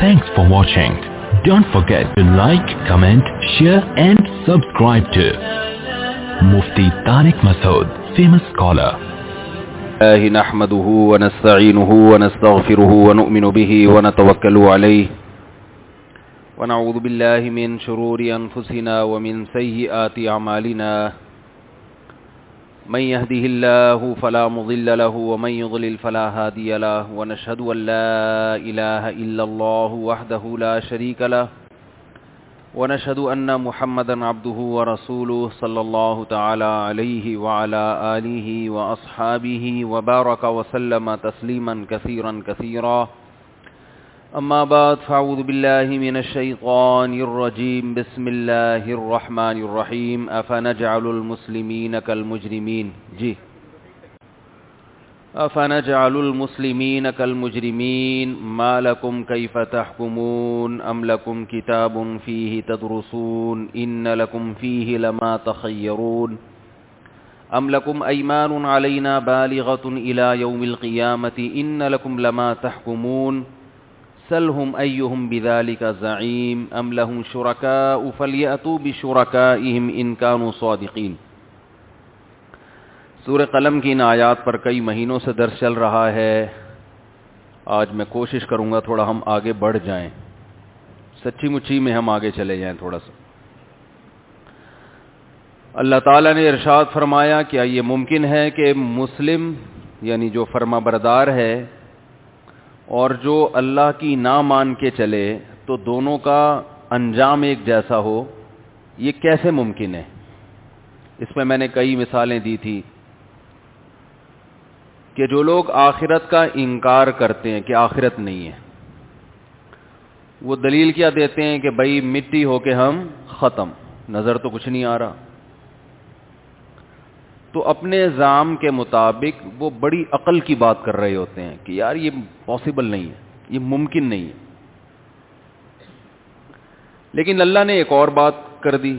Thanks for watching. Don't forget to like, comment, share and subscribe to Mufti Tariq Masood, famous scholar. الله نحمده ونستعينه ونستغفره ونؤمن به ونتوكل عليه ونعوذ بالله من شرور أنفسنا ومن سيئات أعمالنا من يهده الله فلا مضل له ومن يضلل فلا هادي له ونشهد أن لا إله إلا الله وحده لا شريك له ونشهد أن محمدا عبده ورسوله صلى الله تعالى عليه وعلى آله وأصحابه وبارك وسلم تسليما كثيرا كثيرا كثيرا أما بعد فاعوذ بالله من الشيطان الرجيم. بسم الله الرحمن الرحيم. أفنجعل المسلمين كالمجرمين؟ جي أفنجعل المسلمين كالمجرمين؟ ما لكم كيف تحكمون؟ أم لكم كتاب فيه تدرسون؟ إن لكم فيه لما تخيرون؟ أم لكم أيمان علينا بالغة إلى يوم القيامة؟ إن لكم لما تحكمون؟ سلهم أيهم بذلك زعيم أم لهم شركاء فليأتوا بشركائهم إن كانوا صادقين۔ سور قلم کی ان آیات پر کئی مہینوں سے درس چل رہا ہے۔ آج میں کوشش کروں گا تھوڑا ہم آگے بڑھ جائیں۔ سچی مچی میں ہم آگے چلے جائیں تھوڑا سا۔ اللہ تعالیٰ نے ارشاد فرمایا کیا یہ ممکن ہے کہ مسلم یعنی جو فرما بردار ہے اور جو اللہ کی نہ مان کے چلے تو دونوں کا انجام ایک جیسا ہو، یہ کیسے ممکن ہے؟ اس میں میں نے کئی مثالیں دی تھی کہ جو لوگ آخرت کا انکار کرتے ہیں کہ آخرت نہیں ہے، وہ دلیل کیا دیتے ہیں کہ بھائی مٹی ہو کے ہم ختم، نظر تو کچھ نہیں آ رہا۔ تو اپنے زام کے مطابق وہ بڑی عقل کی بات کر رہے ہوتے ہیں کہ یار یہ پاسبل نہیں ہے، یہ ممکن نہیں ہے۔ لیکن اللہ نے ایک اور بات کر دی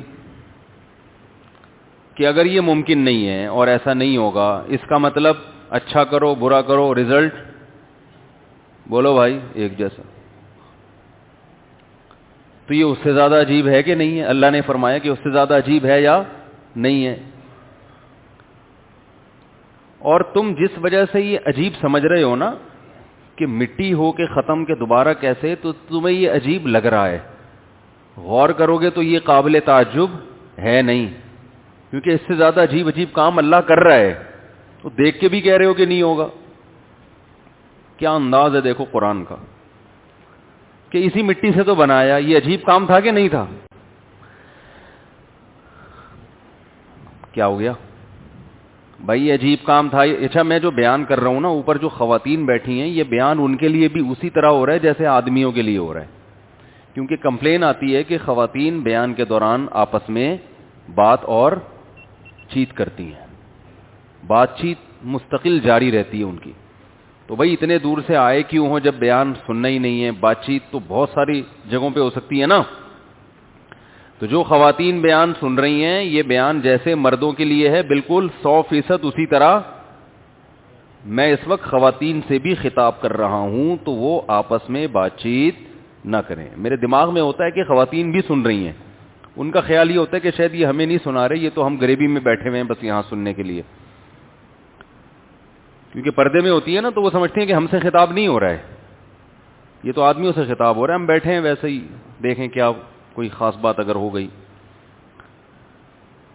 کہ اگر یہ ممکن نہیں ہے اور ایسا نہیں ہوگا، اس کا مطلب اچھا کرو، برا کرو رزلٹ بولو بھائی، ایک جیسا۔ تو یہ اس سے زیادہ عجیب ہے کہ نہیں ہے؟ اللہ نے فرمایا کہ اس سے زیادہ عجیب ہے یا نہیں ہے؟ اور تم جس وجہ سے یہ عجیب سمجھ رہے ہو نا کہ مٹی ہو کے ختم کے دوبارہ کیسے، تو تمہیں یہ عجیب لگ رہا ہے۔ غور کرو گے تو یہ قابل تعجب ہے نہیں، کیونکہ اس سے زیادہ عجیب عجیب کام اللہ کر رہا ہے۔ تو دیکھ کے بھی کہہ رہے ہو کہ نہیں ہوگا۔ کیا انداز ہے دیکھو قرآن کا۔ کہ اسی مٹی سے تو بنایا، یہ عجیب کام تھا کہ نہیں تھا؟ کیا ہو گیا؟ بھائی عجیب کام تھا۔ اچھا میں جو بیان کر رہا ہوں نا، اوپر جو خواتین بیٹھی ہیں، یہ بیان ان کے لیے بھی اسی طرح ہو رہا ہے جیسے آدمیوں کے لیے ہو رہا ہے۔ کیونکہ کمپلین آتی ہے کہ خواتین بیان کے دوران آپس میں بات اور چیت کرتی ہیں۔ بات چیت مستقل جاری رہتی ہے ان کی۔ تو بھائی، اتنے دور سے آئے کیوں ہو جب بیان سننا ہی نہیں ہے؟ بات چیت تو بہت ساری جگہوں پہ ہو سکتی ہے نا۔ تو جو خواتین بیان سن رہی ہیں، یہ بیان جیسے مردوں کے لیے ہے، بالکل سو فیصد اسی طرح۔ میں اس وقت خواتین سے بھی خطاب کر رہا ہوں، تو وہ آپس میں بات چیت نہ کریں۔ میرے دماغ میں ہوتا ہے کہ خواتین بھی سن رہی ہیں۔ ان کا خیال یہ ہوتا ہے کہ شاید یہ ہمیں نہیں سنا رہے، یہ تو ہم غریبی میں بیٹھے ہوئے ہیں بس یہاں سننے کے لیے۔ کیونکہ پردے میں ہوتی ہے نا، تو وہ سمجھتے ہیں کہ ہم سے خطاب نہیں ہو رہا ہے۔ یہ تو آدمیوں سے خطاب ہو رہا ہے، ہم بیٹھے ہیں ویسے ہی، دیکھیں کیا کوئی خاص بات اگر ہو گئی۔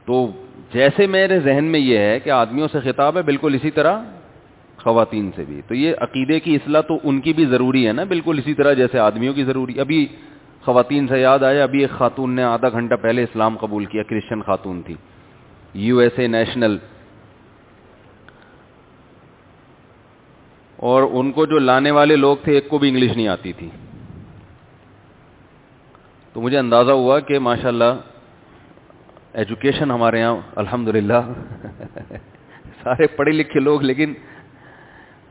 تو جیسے میرے ذہن میں یہ ہے کہ آدمیوں سے خطاب ہے، بالکل اسی طرح خواتین سے بھی۔ تو یہ عقیدے کی اصلاح تو ان کی بھی ضروری ہے نا، بالکل اسی طرح جیسے آدمیوں کی ضروری۔ ابھی خواتین سے یاد آیا ابھی ایک خاتون نے آدھا گھنٹہ پہلے اسلام قبول کیا، کرسچن خاتون تھی۔ U S A national. اور ان کو جو لانے والے لوگ تھے، ایک کو بھی انگلش نہیں آتی تھی۔ تو مجھے اندازہ ہوا کہ ماشاء اللہ ایجوکیشن ہمارے یہاں الحمد سارے پڑھے لکھے لوگ، لیکن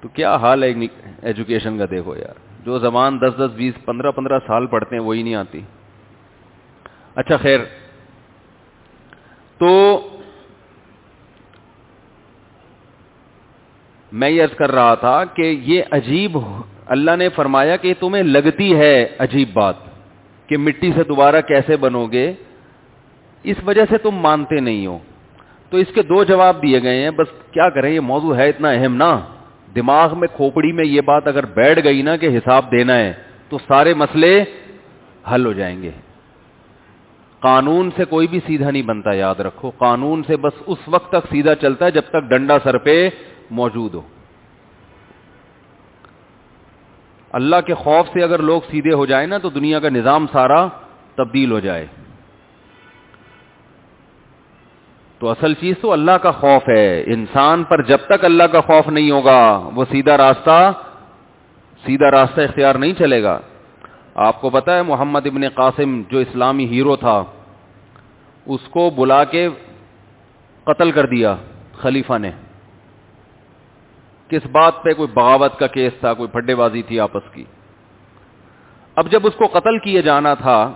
تو کیا حال ہے ایجوکیشن کا دیکھو یار۔ جو زبان دس دس بیس پندرہ پندرہ سال پڑھتے ہیں، وہی نہیں آتی۔ اچھا خیر۔ تو میں یہ عرض کر رہا تھا کہ یہ عجیب، اللہ نے فرمایا کہ تمہیں لگتی ہے عجیب بات۔ کہ مٹی سے دوبارہ کیسے بنو گے؟ اس وجہ سے تم مانتے نہیں ہو۔ تو اس کے دو جواب دیے گئے ہیں۔ بس کیا کریں، یہ موضوع ہے اتنا اہم نا۔ دماغ میں کھوپڑی میں یہ بات اگر بیٹھ گئی نا کہ حساب دینا ہے، تو سارے مسئلے حل ہو جائیں گے۔ قانون سے کوئی بھی سیدھا نہیں بنتا، یاد رکھو۔ قانون سے بس اس وقت تک سیدھا چلتا ہے جب تک ڈنڈا سر پہ موجود ہو۔ اللہ کے خوف سے اگر لوگ سیدھے ہو جائیں نا تو دنیا کا نظام سارا تبدیل ہو جائے۔ تو اصل چیز تو اللہ کا خوف ہے۔ انسان پر جب تک اللہ کا خوف نہیں ہوگا، وہ سیدھا راستہ سیدھا راستہ اختیار نہیں چلے گا۔ آپ کو پتا ہے محمد ابن قاسم جو اسلامی ہیرو تھا، اس کو بلا کے قتل کر دیا خلیفہ نے۔ کس بات پہ کوئی بغاوت کا کیس تھا، کوئی پھڈے بازی تھی آپس کی۔ اب جب اس کو قتل کیے جانا تھا،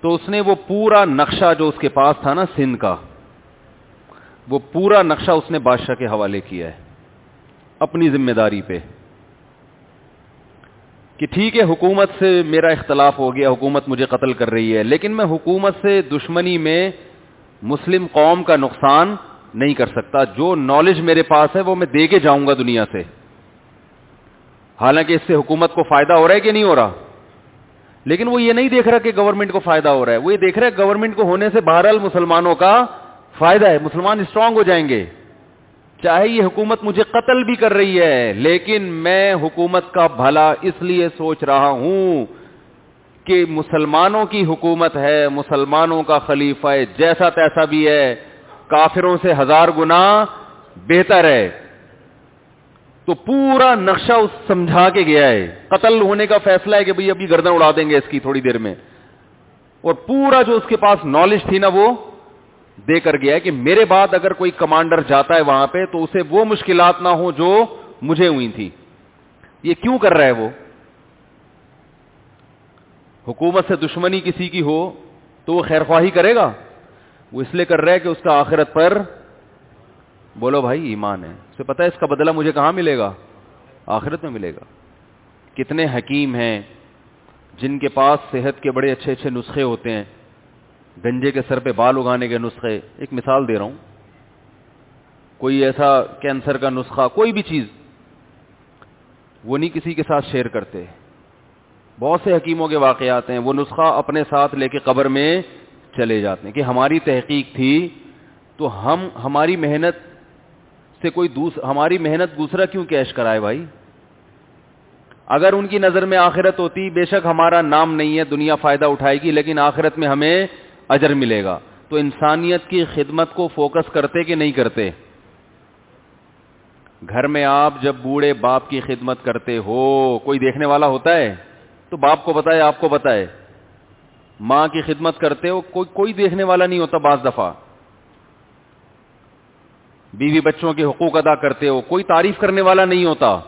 تو اس نے وہ پورا نقشہ جو اس کے پاس تھا نا، سندھ کا، وہ پورا نقشہ اس نے بادشاہ کے حوالے کیا ہے، اپنی ذمہ داری پہ۔ کہ ٹھیک ہے، حکومت سے میرا اختلاف ہو گیا، حکومت مجھے قتل کر رہی ہے، لیکن میں حکومت سے دشمنی میں مسلم قوم کا نقصان نہیں کر سکتا۔ جو نالج میرے پاس ہے، وہ میں دے کے جاؤں گا دنیا سے۔ حالانکہ اس سے حکومت کو فائدہ ہو رہا ہے کہ نہیں ہو رہا؟ لیکن وہ یہ نہیں دیکھ رہا کہ گورنمنٹ کو فائدہ ہو رہا ہے۔ وہ یہ دیکھ رہا ہے گورنمنٹ کو ہونے سے بہرحال مسلمانوں کا فائدہ ہے۔ مسلمان اسٹرانگ ہو جائیں گے۔ چاہے یہ حکومت مجھے قتل بھی کر رہی ہے، لیکن میں حکومت کا بھلا اس لیے سوچ رہا ہوں کہ مسلمانوں کی حکومت ہے، مسلمانوں کا خلیفہ ہے، جیسا تیسا بھی ہے۔ کافروں سے ہزار گنا بہتر ہے۔ تو پورا نقشہ اس سمجھا کے گیا ہے۔ قتل ہونے کا فیصلہ ہے کہ بھئی ابھی گردن اڑا دیں گے اس کی تھوڑی دیر میں۔ اور پورا جو اس کے پاس نالج تھی نا وہ دے کر گیا ہے کہ میرے بعد اگر کوئی کمانڈر جاتا ہے وہاں پہ تو اسے وہ مشکلات نہ ہو جو مجھے ہوئی تھی یہ کیوں کر رہا ہے وہ؟ حکومت سے دشمنی کسی کی ہو تو وہ خیر خواہی کرے گا؟ وہ اس لیے کر رہا ہے کہ اس کا آخرت پر بولو بھائی ایمان ہے۔ اسے پتا ہے اس کا بدلہ مجھے کہاں ملے گا؟ آخرت میں ملے گا۔ کتنے حکیم ہیں جن کے پاس صحت کے بڑے اچھے اچھے نسخے ہوتے ہیں۔ گنجے کے سر پہ بال اگانے کے نسخے۔ ایک مثال دے رہا ہوں۔ کوئی ایسا کینسر کا نسخہ، کوئی بھی چیز، وہ نہیں کسی کے ساتھ شیئر کرتے۔ بہت سے حکیموں کے واقعات ہیں۔ وہ نسخہ اپنے ساتھ لے کے قبر میں چلے جاتے ہیں کہ ہماری تحقیق تھی تو ہم ہماری محنت سے کوئی دوسرا ہماری محنت دوسرا کیوں کیش کرائے بھائی؟ اگر ان کی نظر میں آخرت ہوتی، بے شک ہمارا نام نہیں ہے، دنیا فائدہ اٹھائے گی، لیکن آخرت میں ہمیں اجر ملے گا۔ تو انسانیت کی خدمت کو فوکس کرتے کہ نہیں کرتے؟ گھر میں آپ جب بوڑھے باپ کی خدمت کرتے ہو، کوئی دیکھنے والا ہوتا ہے؟ تو باپ کو بتائے، آپ کو بتائے۔ ماں کی خدمت کرتے ہو، کوئی کوئی دیکھنے والا نہیں ہوتا بعض دفعہ۔ بیوی بچوں کے حقوق ادا کرتے ہو، کوئی تعریف کرنے والا نہیں ہوتا۔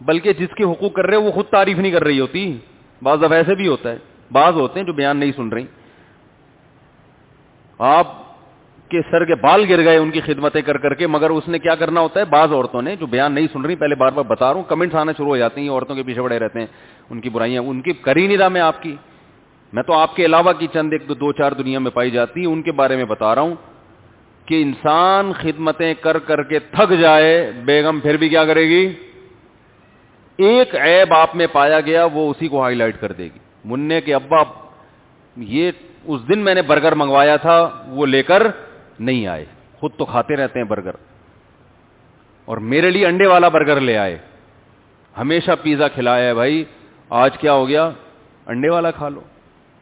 بلکہ جس کے حقوق کر رہے ہو، وہ خود تعریف نہیں کر رہی ہوتی۔ بعض دفعہ ایسے بھی ہوتا ہے، بعض ہوتے ہیں جو بیان نہیں سن رہی۔ آپ کے سر کے بال گر گئے، ان کی خدمتیں کر کر کے، مگر اس نے کیا کرنا ہوتا ہے؟ بعض عورتوں نے جو بیان نہیں سن رہی، پہلے بار بار بتا رہا ہوں، کمنٹس آنا شروع ہو جاتے ہیں، عورتوں کے پیچھے بڑے رہتے ہیں۔ ان کی برائیاں، ان کی کر ہی نہیں رہا میں آپ کی۔ میں تو آپ کے علاوہ کی چند ایک دو چار دنیا میں پائی جاتی ان کے بارے میں بتا رہا ہوں کہ انسان خدمتیں کر کر کے تھک جائے، بیگم پھر بھی کیا کرے گی؟ ایک عیب آپ میں پایا گیا، وہ اسی کو ہائی لائٹ کر دے گی۔ منع کے ابا، یہ اس دن میں نے برگر منگوایا تھا، وہ لے کر نہیں آئے۔ خود تو کھاتے رہتے ہیں برگر۔ اور میرے لیے انڈے والا برگر لے آئے۔ ہمیشہ پیزا کھلایا ہے بھائی، آج کیا ہو گیا؟ انڈے والا کھا لو۔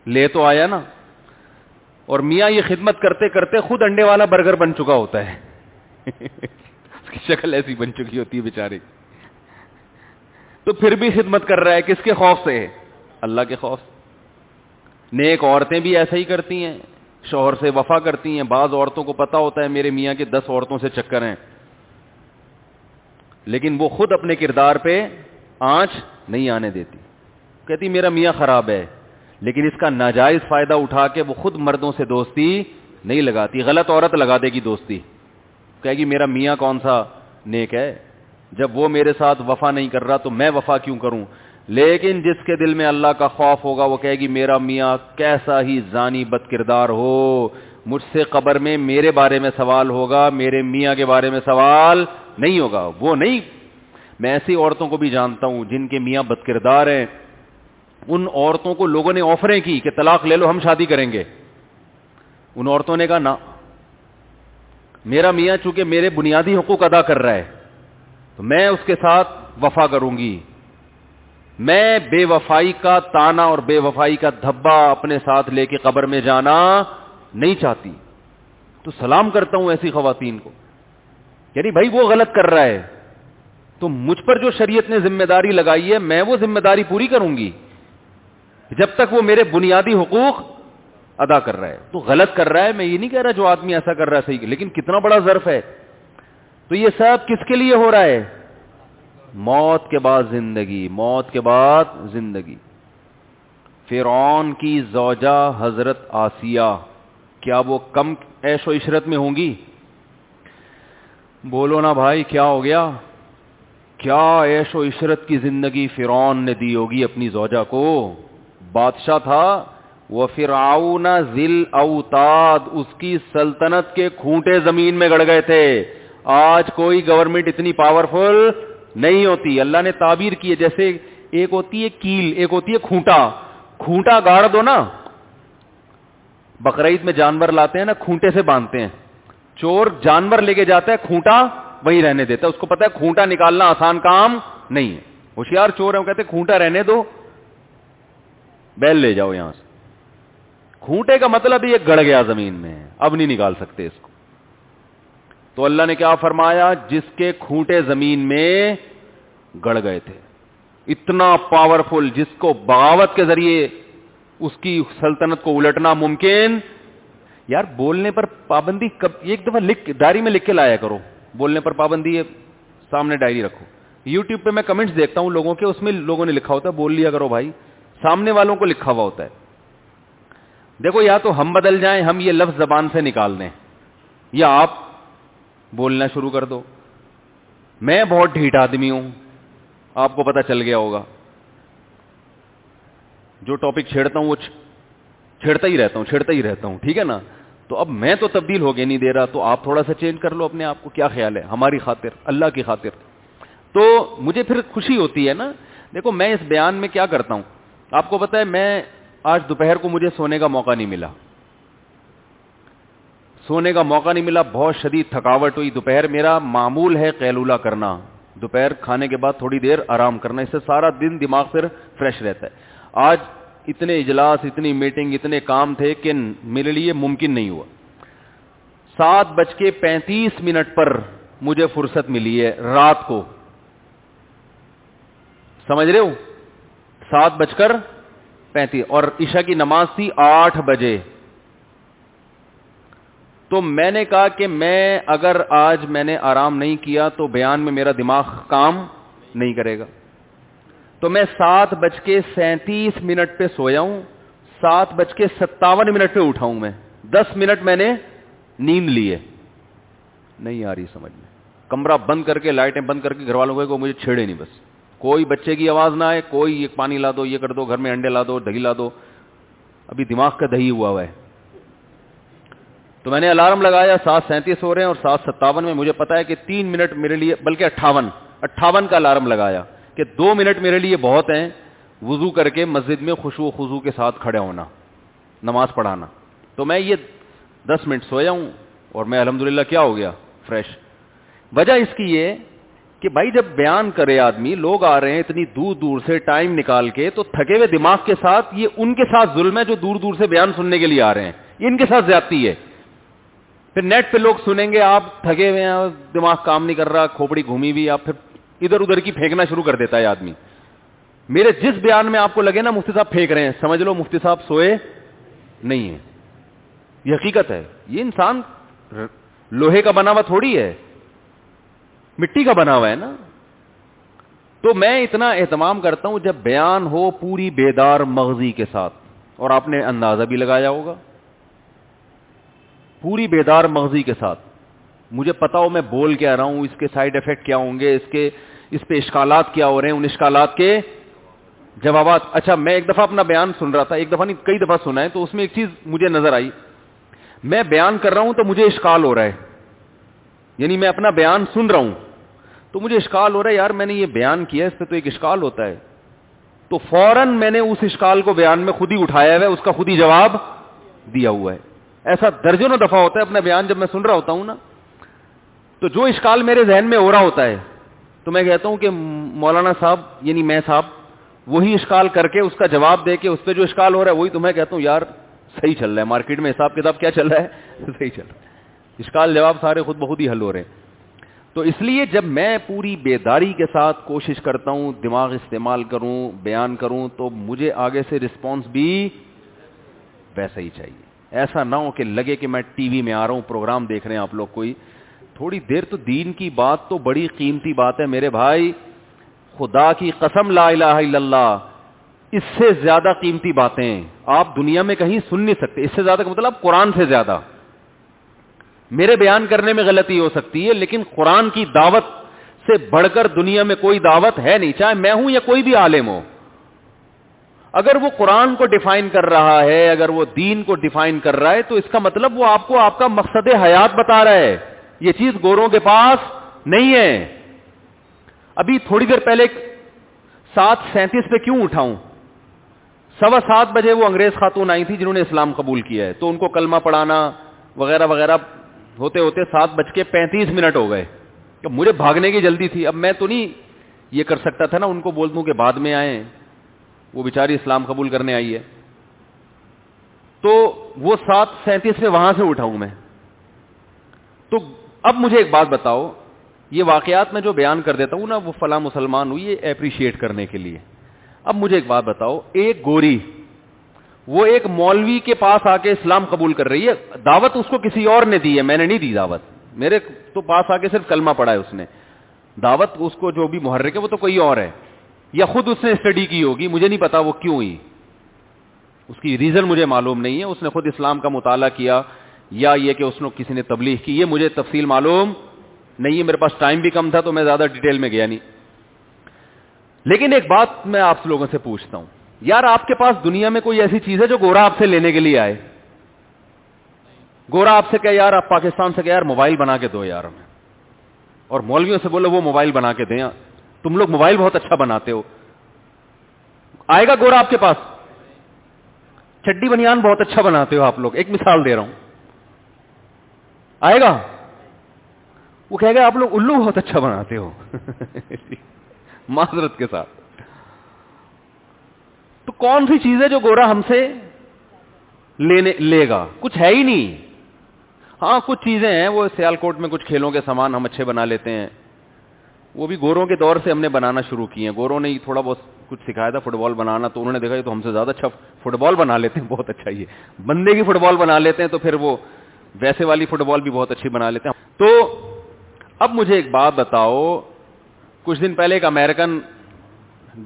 لے تو آیا نا۔ اور میاں یہ خدمت کرتے کرتے خود انڈے والا برگر بن چکا ہوتا ہے۔ اس کی شکل ایسی بن چکی ہوتی ہے بیچاری تو پھر بھی خدمت کر رہا ہے، کس کے خوف سے؟ اللہ کے خوف سے۔ نیک عورتیں بھی ایسا ہی کرتی ہیں، شوہر سے وفا کرتی ہیں۔ بعض عورتوں کو پتا ہوتا ہے میرے میاں کے دس عورتوں سے چکر ہیں۔ لیکن وہ خود اپنے کردار پہ آنچ نہیں آنے دیتی۔ کہتی میرا میاں خراب ہے۔ لیکن اس کا ناجائز فائدہ اٹھا کے وہ خود مردوں سے دوستی نہیں لگاتی، غلط عورت لگا دے گی دوستی۔ کہے گی، میرا میاں کون سا نیک ہے؟ جب وہ میرے ساتھ وفا نہیں کر رہا تو میں وفا کیوں کروں؟ لیکن جس کے دل میں اللہ کا خوف ہوگا، وہ کہے گی، میرا میاں کیسا ہی زانی بد کردار ہو۔ مجھ سے قبر میں میرے بارے میں سوال ہوگا، میرے میاں کے بارے میں سوال نہیں ہوگا۔ وہ نہیں، میں ایسی عورتوں کو بھی جانتا ہوں جن کے میاں بد کردار ہیں۔ ان عورتوں کو لوگوں نے آفریں کی کہ طلاق لے لو، ہم شادی کریں گے۔ ان عورتوں نے کہا نا میرا میاں چونکہ میرے بنیادی حقوق ادا کر رہا ہے، تو میں اس کے ساتھ وفا کروں گی۔ میں بے وفائی کا تانا اور بے وفائی کا دھبا اپنے ساتھ لے کے قبر میں جانا نہیں چاہتی۔ تو سلام کرتا ہوں ایسی خواتین کو۔ یعنی بھائی، وہ غلط کر رہا ہے۔ تو مجھ پر جو شریعت نے ذمہ داری لگائی ہے، میں وہ ذمہ داری پوری کروں گی۔ جب تک وہ میرے بنیادی حقوق ادا کر رہا ہے۔ تو غلط کر رہا ہے، میں یہ نہیں کہہ رہا جو آدمی ایسا کر رہا ہے صحیح۔ لیکن کتنا بڑا ظرف ہے۔ تو یہ سب کس کے لیے ہو رہا ہے؟ موت کے بعد زندگی، موت کے بعد زندگی۔ فرعون کی زوجہ حضرت آسیہ، کیا وہ کم ایش و عشرت میں ہوں گی؟ بولو نا بھائی، کیا ہو گیا؟ کیا ایش و عشرت کی زندگی فرعون نے دی ہوگی اپنی زوجہ کو؟ بادشاہ تھا وہ فرعون ذل اوتاد، اس کی سلطنت کے کھونٹے زمین میں گڑ گئے تھے۔ آج کوئی گورنمنٹ اتنی پاورفل نہیں ہوتی۔ اللہ نے تعبیر کی ہے، جیسے ایک ہوتی ہے کیل، ایک ہوتی ہے کھونٹا۔ کھونٹا گاڑ دو نا۔ بقرعید میں جانور لاتے ہیں نا، کھونٹے سے باندھتے ہیں۔ چور جانور لے کے جاتا ہے، کھونٹا وہی رہنے دیتا ہے۔ اس کو پتا ہے، کھونٹا نکالنا آسان کام نہیں ہے۔ ہوشیار چور ہے وہ کہتے کھونٹا رہنے دو۔ بیل لے جاؤ یہاں سے۔ کھونٹے کا مطلب یہ گڑ گیا زمین میں۔ اب نہیں نکال سکتے اس کو۔ تو اللہ نے کیا فرمایا؟ جس کے کھوٹے زمین میں گڑ گئے تھے۔ اتنا پاورفل جس کو بغاوت کے ذریعے اس کی سلطنت کو الٹنا ممکن۔ یار، بولنے پر پابندی کب، ایک دفعہ لکھ، ڈائری میں لکھ کے لایا کرو۔ بولنے پر پابندی ہے، سامنے ڈائری رکھو۔ یوٹیوب پہ میں کمنٹس دیکھتا ہوں لوگوں کے، اس میں لوگوں نے لکھا ہوتا ہے، بول لیا کرو بھائی۔ سامنے والوں کو لکھا ہوا ہوتا ہے۔ دیکھو، یا تو ہم بدل جائیں، ہم یہ لفظ زبان سے نکال دیں، یا آپ بولنا شروع کر دو۔ میں بہت ڈھیٹ آدمی ہوں، آپ کو پتا چل گیا ہوگا۔ جو ٹاپک چھیڑتا ہوں، وہ چھیڑتا ہی رہتا ہوں، چھیڑتا ہی رہتا ہوں، ٹھیک ہے نا؟ تو اب میں تو تبدیل ہو گیا، نہیں دے رہا، تو آپ تھوڑا سا چینج کر لو اپنے آپ کو۔ کیا خیال ہے؟ ہماری خاطر، اللہ کی خاطر۔ تو مجھے پھر خوشی ہوتی ہے نا۔ دیکھو، میں اس بیان میں کیا کرتا ہوں؟ آپ کو پتا ہے، میں آج دوپہر کو مجھے سونے کا موقع نہیں ملا۔ سونے کا موقع نہیں ملا، بہت شدید تھکاوٹ ہوئی۔ دوپہر میرا معمول ہے قیلولہ کرنا۔ دوپہر کھانے کے بعد تھوڑی دیر آرام کرنا، اس سے سارا دن دماغ پھر فریش رہتا ہے۔ آج اتنے اجلاس، اتنی میٹنگ اتنے کام تھے کہ میرے لیے ممکن نہیں ہوا۔ سات بج کے پینتیس منٹ پر مجھے فرصت ملی ہے رات کو۔ سمجھ رہے ہو؟ سات بج کر پینتیس۔ اور عشا کی نماز تھی آٹھ بجے۔ تو میں نے کہا کہ میں اگر آج میں نے آرام نہیں کیا تو بیان میں میرا دماغ کام نہیں کرے گا۔ تو میں سات بج کے سینتیس منٹ پہ سویا ہوں سات بج کے ستاون منٹ پہ اٹھاؤں میں۔ دس منٹ میں نے نیند لی ہے نہیں آ رہی سمجھ میں۔ کمرہ بند کر کے، لائٹیں بند کر کے گھر والوں کو مجھے چھیڑے نہیں بس۔ کوئی بچے کی آواز نہ آئے، کوئی یہ پانی لا دو، یہ کر دو، گھر میں انڈے لا دو، دہی لا دو۔ ابھی دماغ کا دہی ہوا ہوا ہے۔ تو میں نے الارم لگایا، سات سینتیس ہو رہے ہیں اور سات ستاون میں مجھے پتا ہے کہ تین منٹ میرے لیے، بلکہ اٹھاون اٹھاون کا الارم لگایا کہ دو منٹ میرے لیے بہت ہیں، وضو کر کے مسجد میں خوشبو خزو کے ساتھ کھڑے ہونا، نماز پڑھانا۔ تو میں یہ دس منٹ سویا ہوں اور میں الحمد کیا ہو گیا؟ فریش۔ وجہ اس کی یہ کہ بھائی جب بیان کرے آدمی، لوگ آ رہے ہیں اتنی دور دور سے ٹائم نکال کے، تو تھکے ہوئے دماغ کے ساتھ یہ ان کے ساتھ ظلم ہے جو دور دور سے بیان سننے کے لیے آ رہے ہیں۔ ان کے ساتھ زیادتی ہے۔ پھر نیٹ پہ لوگ سنیں گے، آپ تھگے ہوئے ہیں، دماغ کام نہیں کر رہا، کھوپڑی گھومی ہوئی، آپ پھر ادھر ادھر کی پھینکنا شروع کر دیتا ہے آدمی۔ میرے جس بیان میں آپ کو لگے نا مفتی صاحب پھینک رہے ہیں، سمجھ لو مفتی صاحب سوئے نہیں ہے یہ حقیقت ہے۔ یہ انسان لوہے کا بنا ہوا تھوڑی ہے۔ مٹی کا بنا ہوا ہے نا۔ تو میں اتنا اہتمام کرتا ہوں جب بیان ہو پوری بیدار مغزی کے ساتھ، اور آپ نے اندازہ بھی لگایا ہوگا۔ پوری بیدار مغزی کے ساتھ۔ مجھے پتا ہو میں بول کیا رہا ہوں، اس کے سائڈ افیکٹ کیا ہوں گے، اس کے، اس پہ اشکالات کیا ہو رہے ہیں، ان اشکالات کے جوابات۔ اچھا میں ایک دفعہ اپنا بیان سن رہا تھا، ایک دفعہ نہیں، کئی دفعہ سنا ہے، تو اس میں ایک چیز مجھے نظر آئی۔ میں بیان کر رہا ہوں تو مجھے اشکال ہو رہا ہے۔ یعنی میں اپنا بیان سن رہا ہوں۔ تو مجھے اشکال ہو رہا ہے، یار میں نے یہ بیان کیا، اس پہ تو ایک اشکال ہوتا ہے۔ تو فوراً میں نے اس اشکال کو بیان میں خود ہی اٹھایا ہوا ہے، اس کا خود ہی جواب دیا ہوا ہے۔ ایسا درجنوں دفعہ ہوتا ہے، اپنا بیان جب میں سن رہا ہوتا ہوں نا۔ تو جو اشکال میرے ذہن میں ہو رہا ہوتا ہے، تو میں کہتا ہوں کہ مولانا صاحب یعنی میں صاحب، وہی اشکال کر کے اس کا جواب دے کے اس پہ جو اشکال ہو رہا ہے، وہی تو میں کہتا ہوں، یار صحیح چل رہا ہے۔ مارکیٹ میں حساب کتاب کیا چل رہا ہے؟ صحیح چل رہا ہے۔ اشکال جواب سارے خود بخود ہی حل ہو رہے ہیں۔ تو اس لیے جب میں پوری بیداری کے ساتھ کوشش کرتا ہوں، دماغ استعمال کروں، بیان کروں، تو مجھے آگے سے رسپانس بھی ویسا ہی چاہیے۔ ایسا نہ ہو کہ لگے کہ میں ٹی وی میں آ رہا ہوں، پروگرام دیکھ رہے ہیں آپ لوگ کوئی۔ تھوڑی دیر تو دین کی بات تو بڑی قیمتی بات ہے میرے بھائی۔ خدا کی قسم لا الہ الا اللہ، اس سے زیادہ قیمتی باتیں آپ دنیا میں کہیں سن نہیں سکتے۔ اس سے زیادہ کا مطلب قرآن سے زیادہ۔ میرے بیان کرنے میں غلطی ہو سکتی ہے، لیکن قرآن کی دعوت سے بڑھ کر دنیا میں کوئی دعوت ہے نہیں، چاہے میں ہوں یا کوئی بھی عالم ہو۔ اگر وہ قرآن کو ڈیفائن کر رہا ہے، اگر وہ دین کو ڈیفائن کر رہا ہے، تو اس کا مطلب وہ آپ کو آپ کا مقصد حیات بتا رہا ہے۔ یہ چیز گوروں کے پاس نہیں ہے۔ ابھی تھوڑی دیر پہلے سات سینتیس پہ کیوں اٹھاؤں؟ سوا سات بجے وہ انگریز خاتون آئی تھی جنہوں نے اسلام قبول کیا ہے۔ تو ان کو کلمہ پڑھانا وغیرہ وغیرہ ہوتے ہوتے سات بج کے پینتیس منٹ ہو گئے مجھے بھاگنے کی جلدی تھی، اب میں تو نہیں یہ کر سکتا تھا نا، ان کو بول دوں کہ بعد میں آئے وہ بیچاری اسلام قبول کرنے آئی ہے۔ تو وہ سات سینتیس میں وہاں سے اٹھاؤں میں۔ تو اب مجھے ایک بات بتاؤ، یہ واقعات میں جو بیان کر دیتا ہوں نا، وہ فلاں مسلمان ہوئی، یہ اپریشیٹ کرنے کے لیے۔ اب مجھے ایک بات بتاؤ، ایک گوری وہ ایک مولوی کے پاس آ کے اسلام قبول کر رہی ہے۔ دعوت اس کو کسی اور نے دی ہے، میں نے نہیں دی دعوت۔ میرے تو پاس آ کے صرف کلمہ پڑا ہے اس نے۔ دعوت اس کو جو بھی محرک ہے وہ تو کوئی اور ہے۔ یا خود اس نے اسٹڈی کی ہوگی، مجھے نہیں پتا وہ کیوں ہوئی۔ اس کی ریزن مجھے معلوم نہیں ہے۔ اس نے خود اسلام کا مطالعہ کیا، یا یہ کہ اس نے کسی نے تبلیغ کی، یہ مجھے تفصیل معلوم نہیں ہے۔ میرے پاس ٹائم بھی کم تھا تو میں زیادہ ڈیٹیل میں گیا نہیں۔ لیکن ایک بات میں آپ لوگوں سے پوچھتا ہوں۔ یار آپ کے پاس دنیا میں کوئی ایسی چیز ہے جو گورا آپ سے لینے کے لیے آئے؟ گورا آپ سے کہا یار آپ پاکستان سے کہا یار موبائل بنا کے دو یار ہمیں۔ اور مولویوں سے بولو وہ موبائل بنا کے دیں۔ تم لوگ موبائل بہت اچھا بناتے ہو۔ آئے گا گورا آپ کے پاس؟ چڈی بنیان بہت اچھا بناتے ہو آپ لوگ۔ ایک مثال دے رہا ہوں۔ آئے گا؟ وہ کہے گا، آپ لوگ الو بہت اچھا بناتے ہو۔ معذرت کے ساتھ۔ تو کون سی چیز ہے جو گورا ہم سے لینے لے گا؟ کچھ ہے ہی نہیں۔ ہاں کچھ چیزیں ہیں، وہ سیال کوٹ میں کچھ کھیلوں کے سامان ہم اچھے بنا لیتے ہیں۔ وہ بھی گوروں کے دور سے ہم نے بنانا شروع کیے ہیں۔ گوروں نے تھوڑا بہت کچھ سکھایا تھا، فٹ بال بنانا۔ تو انہوں نے دیکھا یہ تو ہم سے زیادہ اچھا فٹ بال بنا لیتے ہیں۔ بہت اچھا یہ بندے کی فٹ بال بنا لیتے ہیں تو پھر وہ ویسے والی فٹ بال بھی بہت اچھی بنا لیتے ہیں۔ تو اب مجھے ایک بات بتاؤ۔ کچھ دن پہلے ایک امیرکن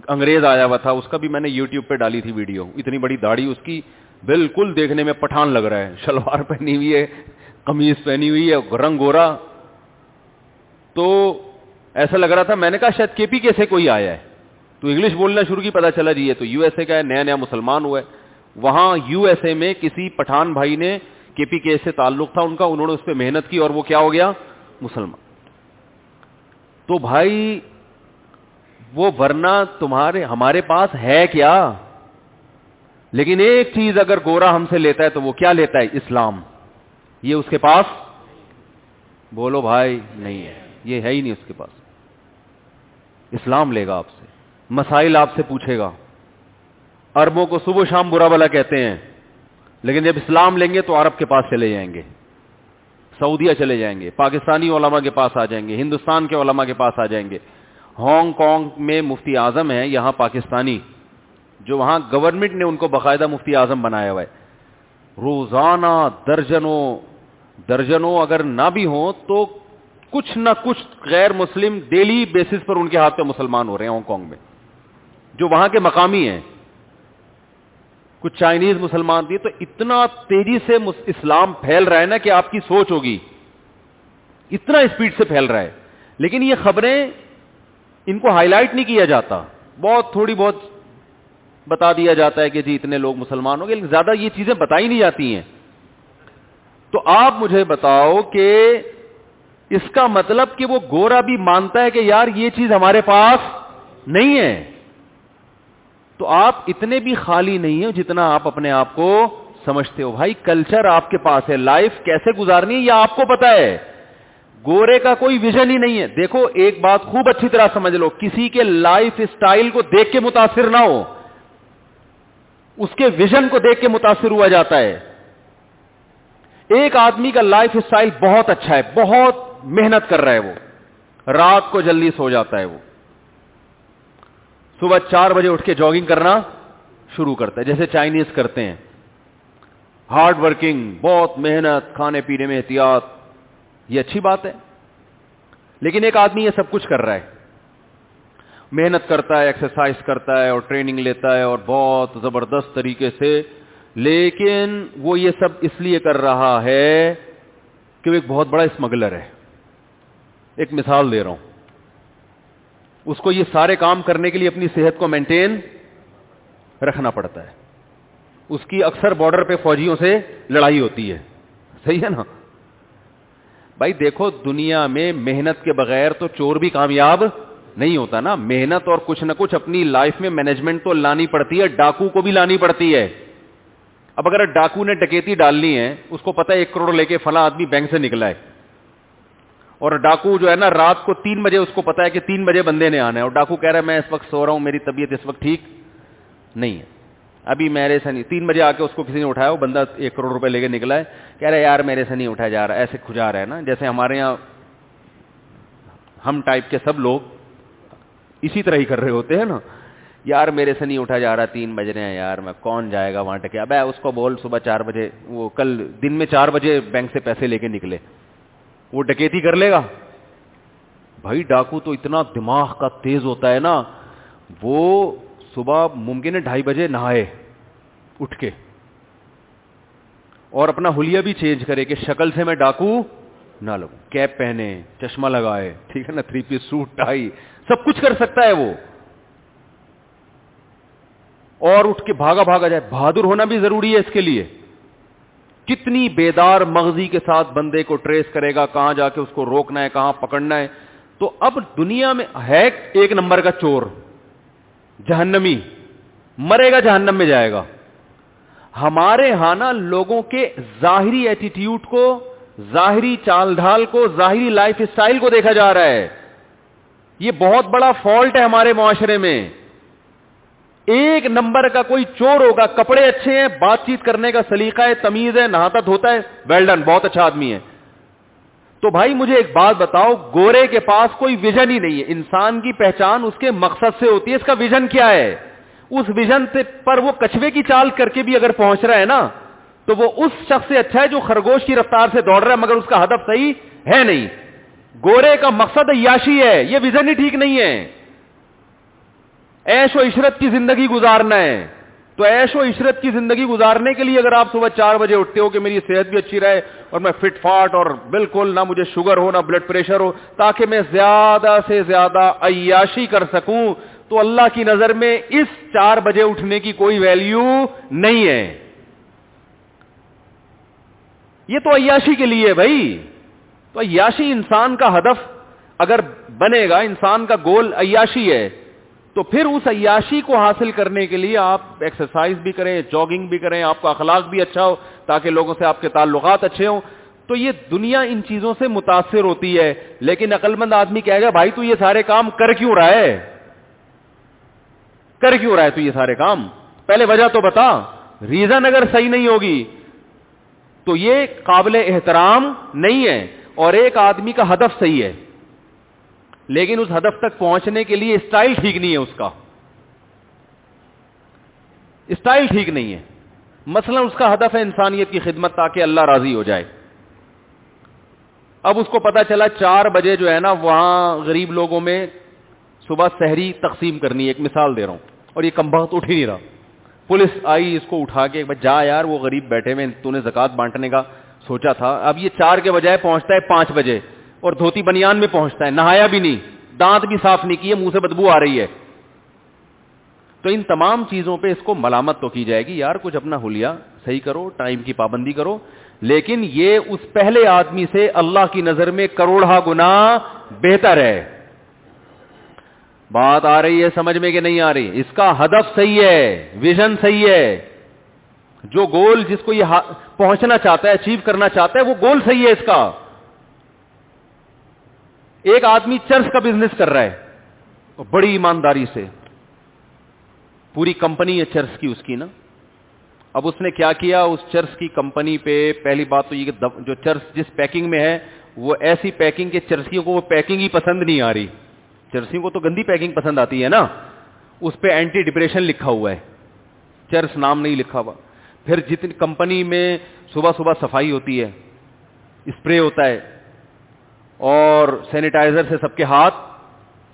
انگریز آیا ہوا تھا، اس کا بھی میں نے یوٹیوب پہ ڈالی تھی ویڈیو۔ اتنی بڑی داڑھی اس کی بالکل دیکھنے میں پٹھان لگ رہا ہے۔ شلوار پہنی ہوئی ہے قمیض پہنی ہوئی ہے، رنگ گورا۔ تو ایسا لگ رہا تھا، میں نے کہا شاید کے پی کے سے کوئی آیا ہے۔ تو انگلش بولنا شروع کی، پتا چلا جی یہ تو یو ایس اے کا ہے، نیا نیا مسلمان ہوا ہے۔ وہاں یو ایس اے میں کسی پٹھان بھائی نے کے پی کے سے تعلق تھا، ان کا انہوں نے اس پہ محنت کی اور وہ کیا ہو گیا؟ مسلمان۔ تو بھائی وہ ورنہ تمہارے ہمارے پاس ہے کیا؟ لیکن ایک چیز اگر گورا ہم سے لیتا ہے تو وہ کیا لیتا ہے؟ اسلام۔ یہ اس کے پاس؟ بولو بھائی، نہیں ہے۔ یہ ہے ہی نہیں اس کے پاس۔ اسلام لے گا آپ سے۔ مسائل آپ سے پوچھے گا۔ اربوں کو صبح شام برا بلا کہتے ہیں۔ لیکن جب اسلام لیں گے تو عرب کے پاس چلے جائیں گے۔ سعودیہ چلے جائیں گے۔ پاکستانی علماء کے پاس آ جائیں گے۔ ہندوستان کے علماء کے پاس آ جائیں گے۔ ہانگ کانگ میں مفتی اعظم ہے یہاں پاکستانی، جو وہاں گورنمنٹ نے ان کو باقاعدہ مفتی اعظم بنایا ہوا ہے۔ روزانہ درجنوں درجنوں اگر نہ بھی ہوں تو کچھ نہ کچھ غیر مسلم ڈیلی بیسس پر ان کے ہاتھ پہ مسلمان ہو رہے ہیں ہانگ کانگ میں۔ جو وہاں کے مقامی ہیں۔ کچھ چائنیز مسلمان تھی تو اتنا تیزی سے اسلام پھیل رہا ہے نا کہ آپ کی سوچ ہوگی۔ اتنا اسپیڈ سے پھیل رہا ہے۔ لیکن یہ خبریں ان کو ہائی لائٹ نہیں کیا جاتا۔ بہت تھوڑی بہت بتا دیا جاتا ہے کہ جی اتنے لوگ مسلمان ہو گئے لیکن زیادہ یہ چیزیں بتائی نہیں جاتی ہیں۔ تو آپ مجھے بتاؤ کہ اس کا مطلب کہ وہ گورا بھی مانتا ہے کہ یار یہ چیز ہمارے پاس نہیں ہے۔ تو آپ اتنے بھی خالی نہیں ہو جتنا آپ اپنے آپ کو سمجھتے ہو۔ بھائی کلچر آپ کے پاس ہے لائف کیسے گزارنی ہے یہ آپ کو پتا ہے۔ گورے کا کوئی ویژن ہی نہیں ہے۔ دیکھو، ایک بات خوب اچھی طرح سمجھ لو، کسی کے لائف اسٹائل کو دیکھ کے متاثر نہ ہو، اس کے ویژن کو دیکھ کے متاثر ہوا جاتا ہے۔ ایک آدمی کا لائف اسٹائل بہت اچھا ہے، بہت محنت کر رہا ہے وہ، رات کو جلدی سو جاتا ہے وہ۔ صبح چار بجے اٹھ کے جاگنگ کرنا شروع کرتا ہے، جیسے چائنیز کرتے ہیں۔ ہارڈ ورکنگ، بہت محنت، کھانے پینے میں احتیاط یہ اچھی بات ہے۔ لیکن ایک آدمی یہ سب کچھ کر رہا ہے۔ محنت کرتا ہے ایکسرسائز کرتا ہے اور ٹریننگ لیتا ہے اور بہت زبردست طریقے سے۔ لیکن وہ یہ سب اس لیے کر رہا ہے کہ وہ ایک بہت بڑا اسمگلر ہے۔ ایک مثال دے رہا ہوں۔ اس کو یہ سارے کام کرنے کے لیے اپنی صحت کو مینٹین رکھنا پڑتا ہے۔ اس کی اکثر بارڈر پہ فوجیوں سے لڑائی ہوتی ہے۔ صحیح ہے نا؟ بھائی دیکھو، دنیا میں محنت کے بغیر تو چور بھی کامیاب نہیں ہوتا نا۔ محنت اور کچھ نہ کچھ اپنی لائف میں مینجمنٹ تو لانی پڑتی ہے، ڈاکو کو بھی لانی پڑتی ہے۔ اب اگر ڈاکو نے ڈکیتی ڈالنی ہے، اس کو پتا ہے ایک کروڑ لے کے فلاں آدمی بینک سے نکلا ہے۔ اور ڈاکو جو ہے نا، رات کو تین بجے اس کو پتا ہے کہ تین بجے بندے نے آنا ہے۔ اور ڈاکو کہہ رہا ہے، میں اس وقت سو رہا ہوں، میری طبیعت اس وقت ٹھیک نہیں ہے۔ ابھی میرے سے نہیں۔ تین بجے آ کے اس کو کسی نے اٹھایا، وہ بندہ ایک کروڑ روپے لے کے نکلا ہے۔ کہہ رہے یار، میرے سے نہیں اٹھایا جا رہا، ایسے کھجا رہا ہے نا۔ جیسے ہمارے یہاں ہم ٹائپ کے سب لوگ اسی طرح ہی کر رہے ہوتے ہیں نا۔ یار، میرے سے نہیں اٹھا جا رہا، تین بج رہے ہیں یار، میں کون جائے گا وہاں ٹکے۔ اب اس کو بول صبح چار بجے، وہ کل دن میں چار بجے بینک سے پیسے لے کے نکلے۔ وہ ڈکیتی کر لے گا۔ بھائی، ڈاکو تو اتنا دماغ کا تیز ہوتا ہے نا۔ وہ صبح ممکن ہے ڈھائی بجے نہائے، اٹھ کے۔ اور اپنا ہولیا بھی چینج کرے کہ شکل سے میں ڈاکو نہ لگوں۔ کیپ پہنے، چشمہ لگائے، ٹھیک ہے نا؟ تھری پیس سوٹ ٹائی سب کچھ کر سکتا ہے وہ۔ اور اٹھ کے بھاگا بھاگا جائے۔ بہادر ہونا بھی ضروری ہے اس کے لیے۔ کتنی بیدار مغزی کے ساتھ بندے کو ٹریس کرے گا، کہاں جا کے اس کو روکنا ہے، کہاں پکڑنا ہے۔ تو اب دنیا میں ہے ایک نمبر کا چور۔ جہنمی، مرے گا جہنم میں جائے گا۔ ہمارے ہاں نا لوگوں کے ظاہری ایٹیٹیوڈ کو، ظاہری چال ڈھال کو، ظاہری لائف اسٹائل کو دیکھا جا رہا ہے۔ یہ بہت بڑا فالٹ ہے ہمارے معاشرے میں۔ ایک نمبر کا کوئی چور ہوگا، کپڑے اچھے ہیں، بات چیت کرنے کا سلیقہ ہے، تمیز ہے نہاتا دھوتا ہے ویل ڈن بہت اچھا آدمی ہے۔ تو بھائی مجھے ایک بات بتاؤ، گورے کے پاس کوئی ویژن ہی نہیں ہے۔ انسان کی پہچان اس کے مقصد سے ہوتی ہے، اس کا ویژن کیا ہے؟ اس ویژن سے پر وہ کچھوے کی چال کر کے بھی اگر پہنچ رہا ہے نا، تو وہ اس شخص سے اچھا ہے جو خرگوش کی رفتار سے دوڑ رہا ہے، مگر اس کا ہدف صحیح ہے نہیں۔ گورے کا مقصد یاشی ہے، یہ ویژن ہی ٹھیک نہیں ہے۔ ایش و عشرت کی زندگی گزارنا ہے۔ تو ایش و عشرت کی زندگی گزارنے کے لیے اگر آپ صبح چار بجے اٹھتے ہو کہ میری صحت بھی اچھی رہے اور میں فٹ فاٹ اور بالکل نہ مجھے شوگر ہو نہ بلڈ پریشر ہو تاکہ میں زیادہ سے زیادہ عیاشی کر سکوں، تو اللہ کی نظر میں اس چار بجے اٹھنے کی کوئی ویلیو نہیں ہے۔ یہ تو عیاشی کے لیے بھائی۔ تو عیاشی انسان کا ہدف اگر بنے گا، انسان کا گول عیاشی ہے۔ تو پھر اس عیاشی کو حاصل کرنے کے لیے آپ ایکسرسائز بھی کریں جاگنگ بھی کریں، آپ کا اخلاق بھی اچھا ہو تاکہ لوگوں سے آپ کے تعلقات اچھے ہوں۔ تو یہ دنیا ان چیزوں سے متاثر ہوتی ہے، لیکن عقل مند آدمی کہے گا، بھائی تو یہ سارے کام کر کیوں رہا ہے؟ کر کیوں رہا ہے تو یہ سارے کام؟ پہلے وجہ تو بتا۔ ریزن اگر صحیح نہیں ہوگی، تو یہ قابل احترام نہیں ہے اور ایک آدمی کا ہدف صحیح ہے۔ لیکن اس ہدف تک پہنچنے کے لیے اسٹائل ٹھیک نہیں ہے اس کا۔ اسٹائل ٹھیک نہیں ہے۔ مثلا اس کا ہدف ہے انسانیت کی خدمت تاکہ اللہ راضی ہو جائے۔ اب اس کو پتا چلا چار بجے جو ہے نا وہاں غریب لوگوں میں صبح سحری تقسیم کرنی ہے۔ ایک مثال دے رہا ہوں۔ اور یہ کم بخت اٹھ ہی نہیں رہا۔ پولیس آئی اس کو اٹھا کے جا یار، وہ غریب بیٹھے میں تو نے زکات بانٹنے کا سوچا تھا۔ اب یہ چار کے بجائے پہنچتا ہے پانچ بجے۔ اور دھوتی بنیان میں پہنچتا ہے، نہایا بھی نہیں، دانت بھی صاف نہیں کیے، منہ سے بدبو آ رہی ہے۔ تو ان تمام چیزوں پہ اس کو ملامت تو کی جائے گی، یار، کچھ اپنا ہولیا صحیح کرو، ٹائم کی پابندی کرو۔ لیکن یہ اس پہلے آدمی سے اللہ کی نظر میں کروڑا گنا بہتر ہے۔ بات آ رہی ہے، سمجھ میں کہ نہیں آ رہی؟ اس کا ہدف صحیح ہے، ویژن صحیح ہے۔ جو گول جس کو یہ پہنچنا چاہتا ہے، اچیو کرنا چاہتا ہے، وہ گول صحیح ہے اس کا۔ ایک آدمی چرچ کا بزنس کر رہا ہے بڑی ایمانداری سے۔ پوری کمپنی ہے چرچ کی اس کی نا۔ اب اس نے کیا کیا؟ اس چرچ کی کمپنی پہ پہلی بات تو یہ کہ جو چرچ جس پیکنگ میں ہے، وہ ایسی پیکنگ کے چرسیوں کو وہ پیکنگ ہی پسند نہیں آ رہی۔ چرسیوں کو تو گندی پیکنگ پسند آتی ہے نا۔ اس پہ اینٹی ڈپریشن لکھا ہوا ہے۔ چرس نام نہیں لکھا ہوا۔ پھر جتنی کمپنی میں صبح صبح صفائی ہوتی ہے، اسپرے ہوتا ہے اور سینیٹائزر سے سب کے ہاتھ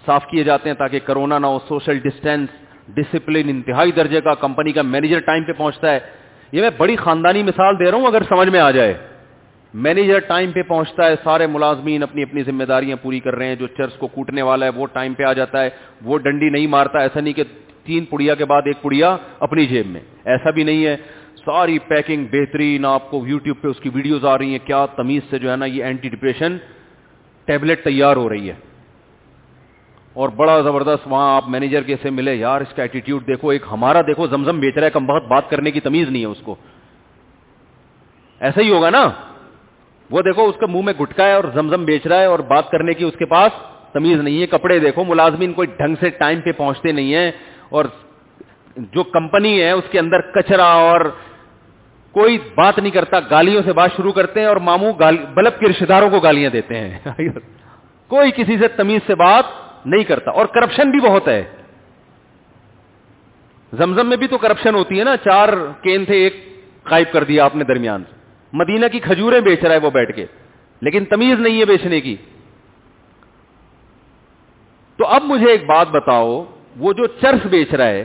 صاف کیے جاتے ہیں تاکہ کرونا نہ ہو سوشل ڈسٹینس ڈسپلن انتہائی درجے کا کمپنی کا مینیجر ٹائم پہ پہنچتا ہے۔ یہ میں بڑی خاندانی مثال دے رہا ہوں، اگر سمجھ میں آ جائے۔ مینیجر ٹائم پہ پہنچتا ہے، سارے ملازمین اپنی اپنی ذمہ داریاں پوری کر رہے ہیں، جو چرچ کو کوٹنے والا ہے، وہ ٹائم پہ آ جاتا ہے۔ وہ ڈنڈی نہیں مارتا، ایسا نہیں کہ تین پڑیا کے بعد ایک پڑیا اپنی جیب میں۔ ایسا بھی نہیں ہے۔ ساری پیکنگ بہترین، آپ کو یوٹیوب پہ اس کی ویڈیوز آ رہی ہیں۔ کیا تمیز سے جو ہے نا یہ اینٹی ڈپریشن ٹیبلٹ تیار ہو رہی ہے۔ اور بڑا زبردست وہاں آپ مینیجر کے سے ملے، یار اس کا ایٹیٹیوڈ دیکھو، ایک ہمارا دیکھو، زمزم بیچ رہا ہے، کم بہت بات کرنے کی تمیز نہیں ہے اس کو۔ ایسا ہی ہوگا نا؟ وہ دیکھو، اس کا منہ میں گٹکا ہے اور زمزم بیچ رہا ہے اور بات کرنے کی اس کے پاس تمیز نہیں ہے۔ کپڑے دیکھو، ملازمین کوئی ڈھنگ سے ٹائم پہ پہنچتے نہیں ہیں اور جو کمپنی ہے، اس کے اندر کچرا اور کوئی بات نہیں کرتا، گالیوں سے بات شروع کرتے ہیں اور ماموں بلب کے رشتے داروں کو گالیاں دیتے ہیں۔ کوئی کسی سے تمیز سے بات نہیں کرتا اور کرپشن بھی بہت ہے۔ زمزم میں بھی تو کرپشن ہوتی ہے نا، چار کین تھے، ایک قائب کر دیا آپ نے درمیان سے۔ مدینہ کی کھجوریں بیچ رہا ہے وہ بیٹھ کے، لیکن تمیز نہیں ہے بیچنے کی۔ تو اب مجھے ایک بات بتاؤ، وہ جو چرس بیچ رہا ہے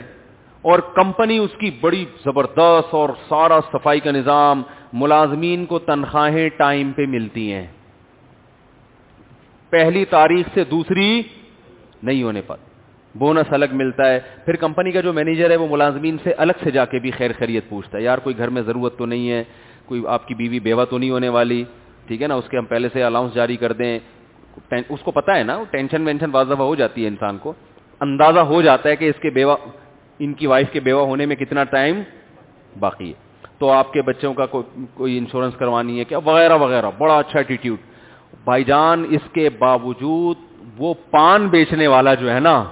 اور کمپنی اس کی بڑی زبردست اور سارا صفائی کا نظام ملازمین کو تنخواہیں ٹائم پہ ملتی ہیں۔ پہلی تاریخ سے دوسری نہیں ہونے پر۔ بونس الگ ملتا ہے۔ پھر کمپنی کا جو مینیجر ہے وہ ملازمین سے الگ سے جا کے بھی خیر خرید پوچھتا ہے۔ یار، کوئی گھر میں ضرورت تو نہیں ہے، کوئی آپ کی بیوی بیوہ تو نہیں ہونے والی۔ ٹھیک ہے نا؟ اس کے ہم پہلے سے الاؤنس جاری کر دیں۔ اس کو پتا ہے نا ٹینشن وینشن واضح ہو جاتی ہے انسان کو۔ اندازہ ہو جاتا ہے کہ اس کے بیوہ ان کی وائف کے بیوہ ہونے میں کتنا ٹائم باقی ہے؟ تو آپ کے بچوں کا کوئی انشورنس کروانی ہے کیا؟ وغیرہ وغیرہ۔ بڑا اچھا ایٹیٹیوڈ بھائی جان، اس کے باوجود وہ پان بیچنے والا جو ہے نا،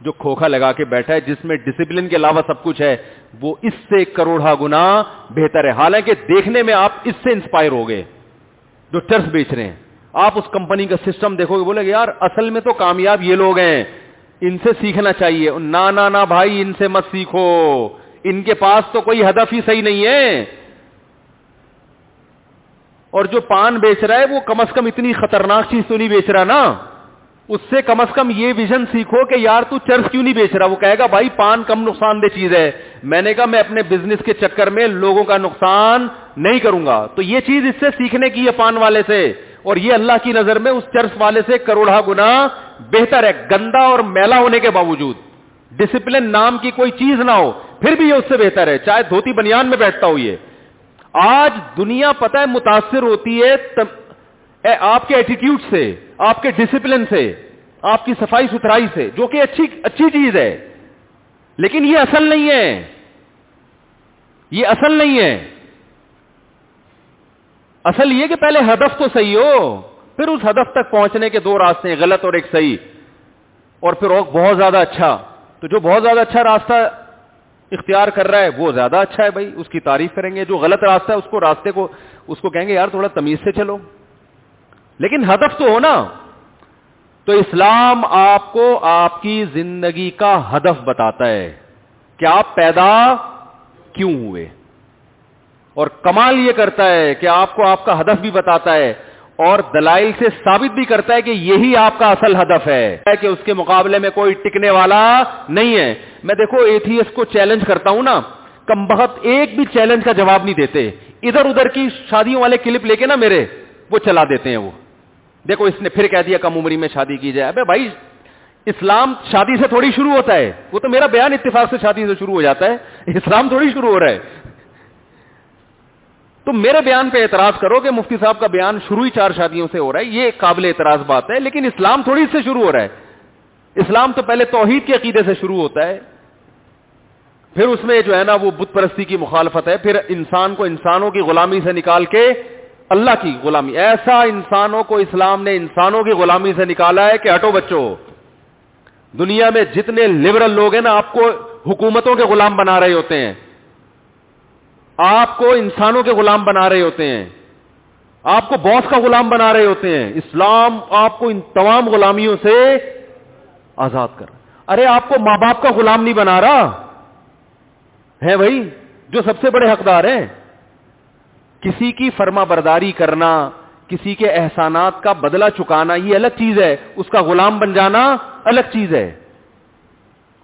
جو کھوکھا لگا کے بیٹھا ہے، جس میں ڈسپلن کے علاوہ سب کچھ ہے، وہ اس سے کروڑا گنا بہتر ہے۔ حالانکہ دیکھنے میں آپ اس سے انسپائر ہو گئے، جو چرس بیچ رہے ہیں۔ آپ اس کمپنی کا سسٹم دیکھو گے، بولے گے، یار، اصل میں تو کامیاب یہ لوگ ہیں۔ ان سے سیکھنا چاہیے۔ نہ نہ بھائی، ان سے مت سیکھو۔ ان کے پاس تو کوئی ہدف ہی صحیح نہیں ہے۔ اور جو پان بیچ رہا ہے وہ کم از کم اتنی خطرناک چیز تو نہیں بیچ رہا نا۔ اس سے کم از کم یہ ویژن سیکھو کہ یار تو چرس کیوں نہیں بیچ رہا؟ وہ کہے گا، بھائی، پان کم نقصان دہ چیز ہے۔ میں نے کہا، میں اپنے بزنس کے چکر میں لوگوں کا نقصان نہیں کروں گا۔ تو یہ چیز اس سے سیکھنے کی ہے پان والے سے۔ اور یہ اللہ کی نظر میں اس چرس والے سے کروڑا گنا بہتر ہے، گندا اور میلا ہونے کے باوجود۔ ڈسپلن نام کی کوئی چیز نہ ہو، پھر بھی یہ اس سے بہتر ہے۔ چاہے دھوتی بنیان میں بیٹھتا ہو یہ۔ آج دنیا پتہ ہے متاثر ہوتی ہے آپ کے ایٹیٹیوڈ سے، آپ کے ڈسپلن سے، آپ کی صفائی ستھرائی سے، جو کہ اچھی اچھی چیز ہے۔ لیکن یہ اصل نہیں ہے۔ یہ اصل نہیں ہے۔ اصل یہ کہ پہلے ہدف تو صحیح ہو، پھر اس ہدف تک پہنچنے کے دو راستے ہیں، غلط اور ایک صحیح۔ اور پھر اور بہت زیادہ اچھا۔ تو جو بہت زیادہ اچھا راستہ اختیار کر رہا ہے، وہ زیادہ اچھا ہے بھائی۔ اس کی تعریف کریں گے۔ جو غلط راستہ ہے، اس کو راستے کو، اس کو کہیں گے، یار تھوڑا تمیز سے چلو۔ لیکن ہدف تو ہو نا تو اسلام آپ کو آپ کی زندگی کا ہدف بتاتا ہے کہ آپ پیدا کیوں ہوئے۔ اور کمال یہ کرتا ہے کہ آپ کو آپ کا ہدف بھی بتاتا ہے اور دلائل سے ثابت بھی کرتا ہے کہ یہی آپ کا اصل ہدف ہے۔ کہ اس کے مقابلے میں کوئی ٹکنے والا نہیں ہے۔ میں دیکھو، ایتھیس کو چیلنج کرتا ہوں نا، کم بہت ایک بھی چیلنج کا جواب نہیں دیتے۔ ادھر ادھر کی شادیوں والے کلپ لے کے نا میرے، وہ چلا دیتے ہیں وہ۔ دیکھو، اس نے پھر کہہ دیا، کم عمری میں شادی کی جائے۔ ابے بھائی، اسلام شادی سے تھوڑی شروع ہوتا ہے۔ وہ تو میرا بیان اتفاق سے شادی سے شروع ہو جاتا ہے۔ اسلام تھوڑی شروع ہو رہا ہے۔ تم میرے بیان پہ اعتراض کرو کہ مفتی صاحب کا بیان شروع ہی چار شادیوں سے ہو رہا ہے، یہ قابل اعتراض بات ہے، لیکن اسلام تھوڑی سے شروع ہو رہا ہے۔ اسلام تو پہلے توحید کے عقیدے سے شروع ہوتا ہے، پھر اس میں جو ہے نا وہ بت پرستی کی مخالفت ہے، پھر انسان کو انسانوں کی غلامی سے نکال کے اللہ کی غلامی۔ ایسا انسانوں کو اسلام نے انسانوں کی غلامی سے نکالا ہے کہ ہٹو بچوں دنیا میں جتنے لبرل لوگ ہیں نا، آپ کو حکومتوں کے غلام بنا رہے ہوتے ہیں۔ آپ کو انسانوں کے غلام بنا رہے ہوتے ہیں آپ کو باس کا غلام بنا رہے ہوتے ہیں اسلام آپ کو ان تمام غلامیوں سے آزاد کر ارے، آپ کو ماں باپ کا غلام نہیں بنا رہا؟ ہے بھائی، جو سب سے بڑے حقدار ہیں۔ کسی کی فرما برداری کرنا، کسی کے احسانات کا بدلہ چکانا، یہ الگ چیز ہے۔ اس کا غلام بن جانا الگ چیز ہے۔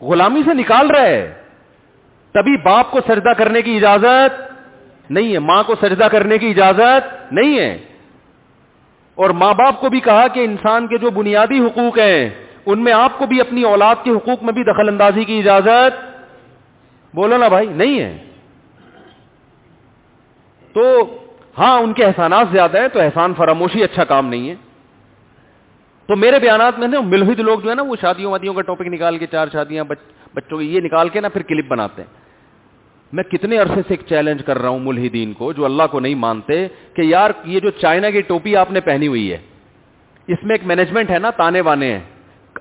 غلامی سے نکال رہا ہے۔ تبھی باپ کو سجدہ کرنے کی اجازت نہیں ہے، ماں کو سجدہ کرنے کی اجازت نہیں ہے۔ اور ماں باپ کو بھی کہا کہ انسان کے جو بنیادی حقوق ہیں، ان میں آپ کو بھی اپنی اولاد کے حقوق میں بھی دخل اندازی کی اجازت۔ بولو نا بھائی، نہیں ہے۔ تو ہاں ان کے احسانات زیادہ ہیں، تو احسان فراموشی اچھا کام نہیں ہے۔ تو میرے بیانات میں نا ملحد لوگ جو ہے نا، وہ شادیوں وادیوں کا ٹاپک نکال کے، چار شادیاں بچوں کی یہ نکال کے نا، پھر کلپ بناتے ہیں۔ میں کتنے عرصے سے ایک چیلنج کر رہا ہوں ملحدین کو جو اللہ کو نہیں مانتے کہ یار یہ جو چائنا کی ٹوپی آپ نے پہنی ہوئی ہے، اس میں ایک مینجمنٹ ہے نا، تانے بانے ہیں۔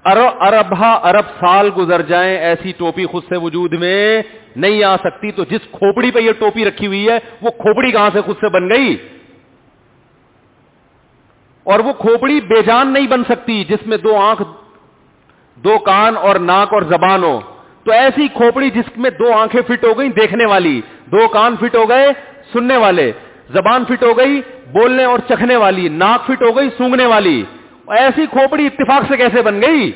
ارب ارب سال گزر جائیں، ایسی ٹوپی خود سے وجود میں نہیں آ سکتی۔ تو جس کھوپڑی پہ یہ ٹوپی رکھی ہوئی ہے، وہ کھوپڑی کہاں سے خود سے بن گئی؟ اور وہ کھوپڑی بے جان نہیں بن سکتی جس میں دو آنکھ، دو کان اور ناک اور زبان ہو۔ تو ایسی کھوپڑی جس میں دو آنکھیں فٹ ہو گئی دیکھنے والی، دو کان فٹ ہو گئے سننے والے، زبان فٹ ہو گئی بولنے اور چکھنے والی، ناک فٹ ہو گئی سونگنے والی۔ ایسی کھوپڑی اتفاق سے کیسے بن گئی؟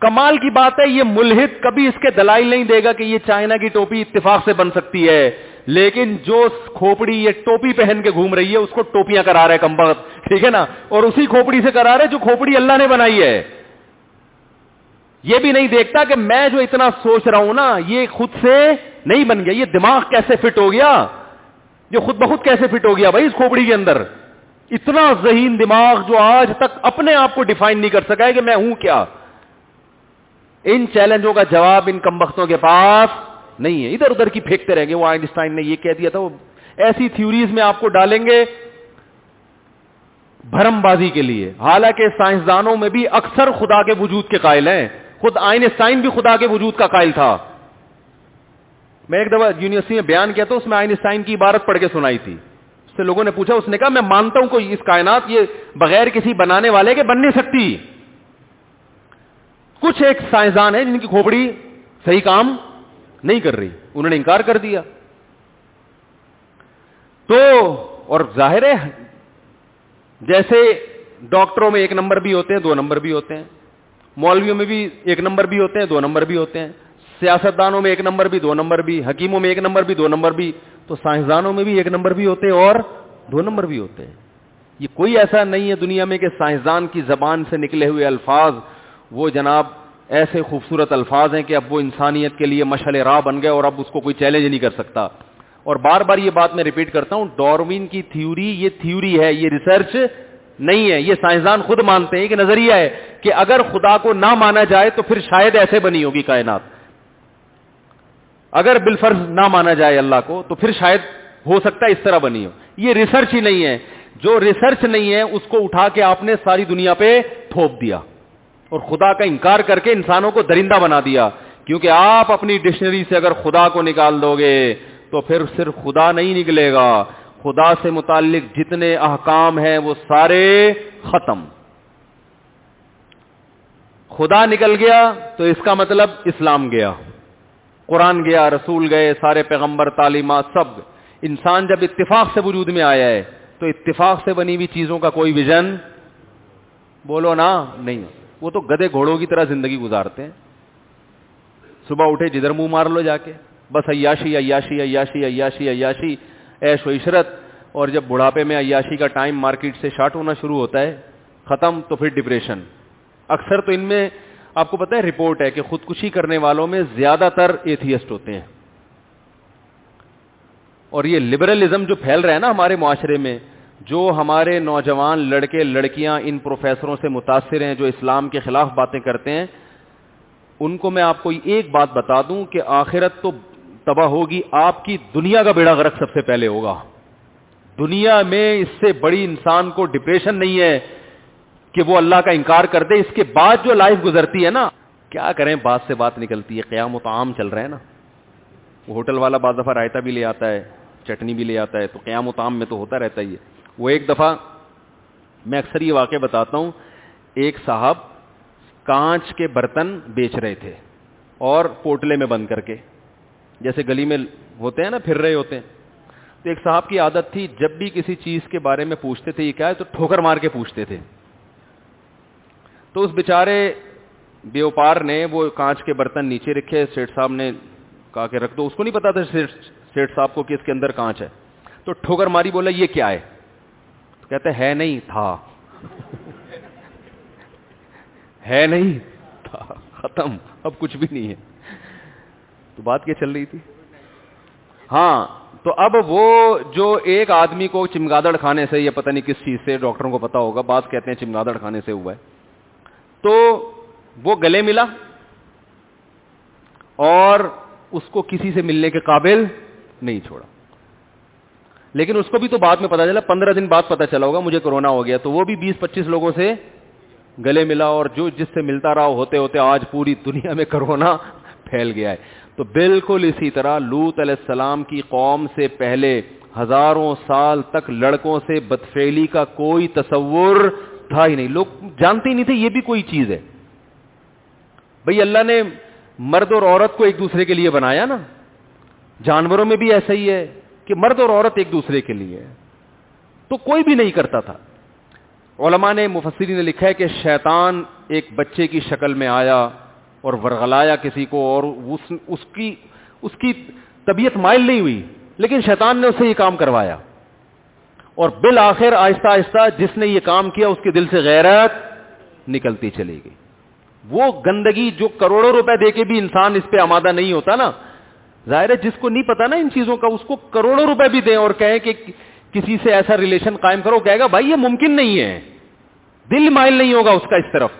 کمال کی بات ہے، یہ ملحد کبھی اس کے دلائل نہیں دے گا کہ یہ چائنا کی ٹوپی اتفاق سے بن سکتی ہے۔ لیکن جو کھوپڑی، یہ ٹوپی پہن کے گھوم رہی ہے، اس کو ٹوپیاں کرا رہے کمبا ٹھیک ہے نا؟ اور اسی کھوپڑی سے کرا رہے جو کھوپڑی اللہ نے بنائی ہے۔ یہ بھی نہیں دیکھتا کہ میں جو اتنا سوچ رہا ہوں نا، یہ خود سے نہیں بن گیا، یہ دماغ کیسے فٹ ہو گیا؟ جو خود بخود کیسے فٹ ہو گیا بھائی اس کھوپڑی کے اندر؟ اتنا ذہین دماغ جو آج تک اپنے آپ کو ڈیفائن نہیں کر سکا ہے کہ میں ہوں کیا۔ ان چیلنجوں کا جواب ان کمبختوں کے پاس نہیں ہے۔ ادھر ادھر کی پھینکتے رہیں گے۔ وہ آئنسٹائن نے یہ کہہ دیا تھا، وہ ایسی تھیوریز میں آپ کو ڈالیں گے بھرم بازی کے لیے۔ حالانکہ سائنسدانوں میں بھی اکثر خدا کے وجود کے قائل ہیں۔ خود آئنسٹائن بھی خدا کے وجود کا قائل تھا۔ میں ایک دفعہ یونیورسٹی میں بیان کیا تھا اس میں آئنسٹائن کی عبارت پڑھ کے سنائی تھی۔ سے لوگوں نے پوچھا، اس نے کہا، میں مانتا ہوں کوئی اس کائنات یہ بغیر کسی بنانے والے کے بن نہیں سکتی۔ کچھ ایک سائنسدان ہے جن کی کھوپڑی صحیح کام نہیں کر رہی۔ انہوں نے انکار کر دیا۔ تو، اور ظاہر ہے، جیسے ڈاکٹروں میں ایک نمبر بھی ہوتے ہیں، دو نمبر بھی ہوتے ہیں۔ مولویوں میں بھی ایک نمبر بھی ہوتے ہیں، دو نمبر بھی ہوتے ہیں۔ سیاستدانوں میں ایک نمبر بھی، دو نمبر بھی۔ حکیموں میں ایک نمبر بھی، دو نمبر بھی۔ تو سائنسدانوں میں بھی ایک نمبر بھی ہوتے ہیں اور دو نمبر بھی ہوتے ہیں۔ یہ کوئی ایسا نہیں ہے دنیا میں کہ سائنسدان کی زبان سے نکلے ہوئے الفاظ، وہ جناب ایسے خوبصورت الفاظ ہیں کہ اب وہ انسانیت کے لیے مشعل راہ بن گئے اور اب اس کو کوئی چیلنج نہیں کر سکتا۔ اور بار بار یہ بات میں ریپیٹ کرتا ہوں، ڈاروین کی تھیوری یہ تھیوری ہے، یہ ریسرچ نہیں ہے۔ یہ سائنسدان خود مانتے ہیں کہ نظریہ ہے کہ اگر خدا کو نہ مانا جائے تو پھر شاید ایسے بنی ہوگی کائنات۔ اگر بالفرض نہ مانا جائے اللہ کو تو پھر شاید ہو سکتا ہے اس طرح بنی ہو۔ یہ ریسرچ ہی نہیں ہے۔ جو ریسرچ نہیں ہے، اس کو اٹھا کے آپ نے ساری دنیا پہ تھوپ دیا۔ اور خدا کا انکار کر کے انسانوں کو درندہ بنا دیا۔ کیونکہ آپ اپنی ڈکشنری سے اگر خدا کو نکال دو گے تو پھر صرف خدا نہیں نکلے گا۔ خدا سے متعلق جتنے احکام ہیں وہ سارے ختم۔ خدا نکل گیا تو اس کا مطلب اسلام گیا۔ قرآن گیا، رسول گئے، سارے پیغمبر، تعلیمات، سب۔ انسان جب اتفاق سے وجود میں آیا ہے تو اتفاق سے بنی ہوئی چیزوں کا کوئی ویژن؟ بولو نا، نہیں۔ وہ تو گدے گھوڑوں کی طرح زندگی گزارتے ہیں۔ صبح اٹھے، جدھر منہ مار لو جا کے۔ بس عیاشی عیاشی عیاشی عیاشی عیاشی۔ ایش و عشرت، اور جب بڑھاپے میں عیاشی کا ٹائم مارکیٹ سے شارٹ ہونا شروع ہوتا ہے، ختم تو پھر ڈپریشن۔ اکثر تو ان میں آپ کو پتا ہے، رپورٹ ہے کہ خودکشی کرنے والوں میں زیادہ تر ایتھیسٹ ہوتے ہیں۔ اور یہ لبرلزم جو پھیل رہا ہے نا ہمارے معاشرے میں، جو ہمارے نوجوان لڑکے، لڑکیاں ان پروفیسروں سے متاثر ہیں، جو اسلام کے خلاف باتیں کرتے ہیں، ان کو میں آپ کو ایک بات بتا دوں کہ آخرت تو تباہ ہوگی، آپ کی دنیا کا بیڑا غرق سب سے پہلے ہوگا۔ دنیا میں اس سے بڑی انسان کو ڈپریشن نہیں ہے کہ وہ اللہ کا انکار کر دے، اس کے بعد جو لائف گزرتی ہے نا، کیا کریں؟ بات سے بات نکلتی ہے، قیام و تعام چل رہا ہے نا۔ وہ ہوٹل والا بعض دفعہ رائتا بھی لے آتا ہے، چٹنی بھی لے آتا ہے، تو قیام و تعام میں تو ہوتا رہتا ہی ہے۔ وہ ایک دفعہ میں اکثر یہ واقع بتاتا ہوں، ایک صاحب کانچ کے برتن بیچ رہے تھے اور پوٹلے میں بند کر کے۔ جیسے گلی میں ہوتے ہیں نا، پھر رہے ہوتے ہیں۔ تو ایک صاحب کی عادت تھی، جب بھی کسی چیز کے بارے میں پوچھتے تھے، یہ کیا ہے، تو ٹھوکر مار کے پوچھتے تھے۔ تو اس بیچارے بیوپار نے وہ کانچ کے برتن نیچے رکھے سیٹ صاحب نے کہا کہ رکھ دو۔ اس کو نہیں پتا تھا سیٹ صاحب کو کہ اس کے اندر کانچ ہے۔ تو ٹھوکر ماری بولا، یہ کیا ہے؟ کہتے، ہے نہیں، تھا۔ ہے نہیں، تھا۔ ختم۔ اب کچھ بھی نہیں ہے۔ تو بات کیا چل رہی تھی؟ ہاں تو اب وہ جو ایک آدمی کو چمگادڑ کھانے سے یا پتہ نہیں کس چیز سے ڈاکٹروں کو پتا ہوگا، بات کہتے ہیں چمگادڑ کھانے سے ہوا ہے۔ تو وہ گلے ملا اور اس کو کسی سے ملنے کے قابل نہیں چھوڑا۔ لیکن اس کو بھی تو بعد میں پتا چلا، پندرہ دن بعد پتا چلا ہوگا، مجھے کرونا ہو گیا۔ تو وہ بھی بیس پچیس لوگوں سے گلے ملا اور جو جس سے ملتا رہا ہوتے ہوتے آج پوری دنیا میں کرونا پھیل گیا ہے۔ تو بالکل اسی طرح لوت علیہ السلام کی قوم سے پہلے ہزاروں سال تک لڑکوں سے بدفیلی کا کوئی تصور تھا ہی نہیں۔ لوگ جانتے ہی نہیں تھے یہ بھی کوئی چیز ہے۔ بھائی اللہ نے مرد اور عورت کو ایک دوسرے کے لیے بنایا نا۔ جانوروں میں بھی ایسا ہی ہے کہ مرد اور عورت ایک دوسرے کے لیے۔ تو کوئی بھی نہیں کرتا تھا۔ علماء نے مفسری نے لکھا ہے کہ شیطان ایک بچے کی شکل میں آیا۔ اور ورغلایا کسی کو اور اس اس کی اس کی طبیعت مائل نہیں ہوئی، لیکن شیطان نے اسے یہ کام کروایا۔ اور بالآخر آہستہ آہستہ جس نے یہ کام کیا، اس کے دل سے غیرت نکلتی چلی گئی۔ وہ گندگی جو کروڑوں روپے دے کے بھی انسان اس پہ آمادہ نہیں ہوتا نا، ظاہر ہے جس کو نہیں پتا نا ان چیزوں کا، اس کو کروڑوں روپے بھی دیں اور کہیں کہ کسی سے ایسا ریلیشن قائم کرو کہے گا، بھائی یہ ممکن نہیں ہے۔ دل مائل نہیں ہوگا اس کا اس طرف۔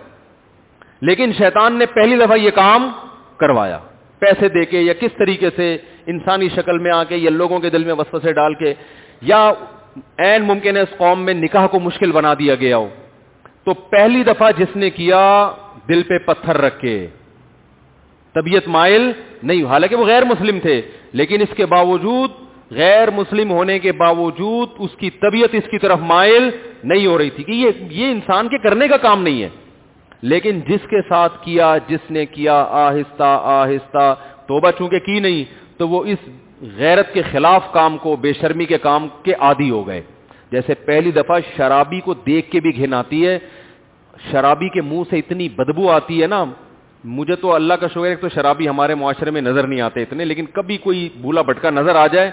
لیکن شیطان نے پہلی دفعہ یہ کام کروایا۔ پیسے دے کے یا کس طریقے سے انسانی شکل میں آ کے یا لوگوں کے دل میں وسوسے ڈال کے یا این ممکن ہے اس قوم میں نکاح کو مشکل بنا دیا گیا ہو۔ تو پہلی دفعہ جس نے کیا، دل پہ پتھر رکھ کے طبیعت مائل نہیں، حالانکہ وہ غیر مسلم تھے، لیکن اس کے باوجود، غیر مسلم ہونے کے باوجود اس کی طبیعت اس کی طرف مائل نہیں ہو رہی تھی۔ کہ یہ یہ انسان کے کرنے کا کام نہیں ہے۔ لیکن جس کے ساتھ کیا، جس نے کیا، آہستہ آہستہ، توبہ چونکہ کی نہیں، تو وہ اس غیرت کے خلاف کام کو، بے شرمی کے کام کے عادی ہو گئے۔ جیسے پہلی دفعہ شرابی کو دیکھ کے بھی گھن آتی ہے، شرابی کے منہ سے اتنی بدبو آتی ہے نا، مجھے تو اللہ کا شکر ہے تو شرابی ہمارے معاشرے میں نظر نہیں آتے اتنے، لیکن کبھی کوئی بولا بھٹکا نظر آ جائے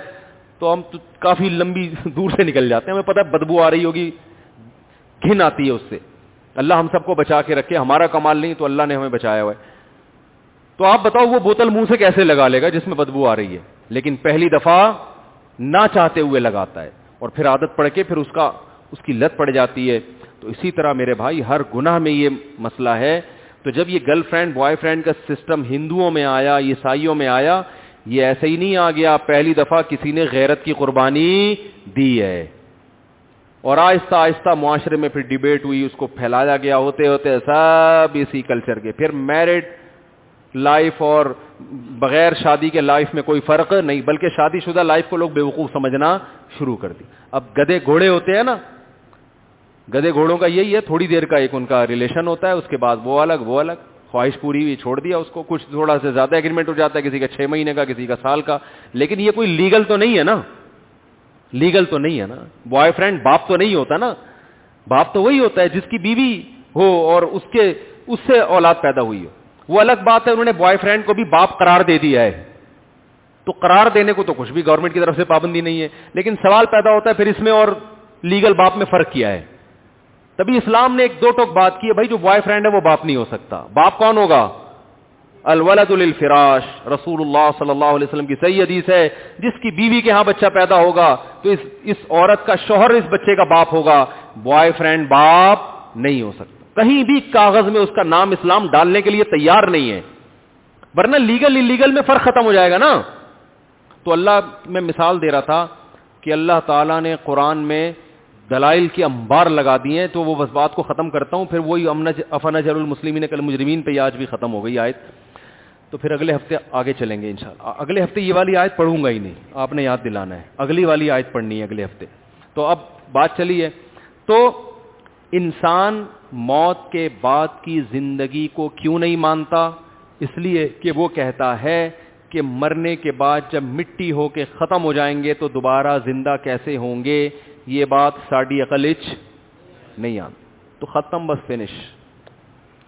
تو ہم تو کافی لمبی دور سے نکل جاتے ہیں۔ ہمیں پتہ بدبو آ رہی ہوگی، گھن آتی ہے اس سے۔ اللہ ہم سب کو بچا کے رکھے، ہمارا کمال نہیں، تو اللہ نے ہمیں بچایا ہوا ہے۔ تو آپ بتاؤ، وہ بوتل منہ سے کیسے لگا لے گا جس میں بدبو آ رہی ہے؟ لیکن پہلی دفعہ نہ چاہتے ہوئے لگاتا ہے۔ اور پھر عادت پڑ کے پھر اس کا، اس کی لت پڑ جاتی ہے۔ تو اسی طرح میرے بھائی، ہر گناہ میں یہ مسئلہ ہے۔ تو جب یہ گرل فرینڈ، بوائے فرینڈ کا سسٹم ہندوؤں میں آیا، عیسائیوں میں آیا، یہ ایسے ہی نہیں آ گیا، پہلی دفعہ کسی نے غیرت کی قربانی دی ہے۔ اور آہستہ آہستہ معاشرے میں پھر ڈیبیٹ ہوئی، اس کو پھیلایا گیا، ہوتے ہوتے سب اسی کلچر کے۔ پھر میرڈ لائف اور بغیر شادی کے لائف میں کوئی فرق نہیں، بلکہ شادی شدہ لائف کو لوگ بے وقوف سمجھنا شروع کر دی۔ اب گدے گھوڑے ہوتے ہیں نا، گدے گھوڑوں کا یہی ہے، تھوڑی دیر کا ایک ان کا ریلیشن ہوتا ہے، اس کے بعد وہ الگ وہ الگ۔ خواہش پوری ہوئی، چھوڑ دیا اس کو۔ کچھ تھوڑا سے زیادہ اگریمنٹ ہو جاتا ہے، کسی کا چھ مہینے کا، کسی کا سال کا۔ لیکن یہ کوئی لیگل تو نہیں ہے نا۔ لیگل تو نہیں ہے نا۔ بوائے فرینڈ، باپ تو نہیں ہوتا نا۔ باپ تو وہی ہوتا ہے جس کی بیوی ہو اور اس کے، اس سے اولاد پیدا ہوئی ہو۔ وہ الگ بات ہے، انہوں نے بوائے فرینڈ کو بھی باپ قرار دے دیا ہے۔ تو قرار دینے کو تو کچھ بھی گورنمنٹ کی طرف سے پابندی نہیں ہے۔ لیکن سوال پیدا ہوتا ہے، پھر اس میں اور لیگل باپ میں فرق کیا ہے؟ تبھی اسلام نے ایک دو ٹوک بات کی ہے، بھائی جو بوائے فرینڈ ہے وہ باپ نہیں ہو سکتا۔ باپ کون ہوگا؟ الولد الفراش رسول اللہ صلی اللہ علیہ وسلم کی صحیح حدیث ہے، جس کی بیوی کے ہاں بچہ پیدا ہوگا، تو اس اس عورت کا شوہر اس بچے کا باپ ہوگا۔ بوائے فرینڈ باپ نہیں ہو سکتا۔ کہیں بھی کاغذ میں اس کا نام اسلام ڈالنے کے لیے تیار نہیں ہے۔ ورنہ لیگل انلیگل میں فرق ختم ہو جائے گا نا۔ تو اللہ، میں مثال دے رہا تھا کہ اللہ تعالیٰ نے قرآن میں دلائل کی امبار لگا دی ہیں، تو وہ بات کو ختم کرتا ہوں، پھر وہی افن جر المسلمین کل مجرمین پہ آج بھی ختم ہو گئی آیت۔ تو پھر اگلے ہفتے آگے چلیں گے انشاءاللہ. اگلے ہفتے یہ والی آیت پڑھوں گا ہی نہیں. آپ نے یاد دلانا ہے. اگلی والی آیت پڑھنی ہے اگلے ہفتے. تو اب بات چلی ہے. تو انسان موت کے بعد کی زندگی کو کیوں نہیں مانتا؟ اس لیے کہ وہ کہتا ہے کہ مرنے کے بعد جب مٹی ہو کے ختم ہو جائیں گے تو دوبارہ زندہ کیسے ہوں گے؟ یہ بات ساڈی اقلچ نہیں آتی تو ختم بس فنش.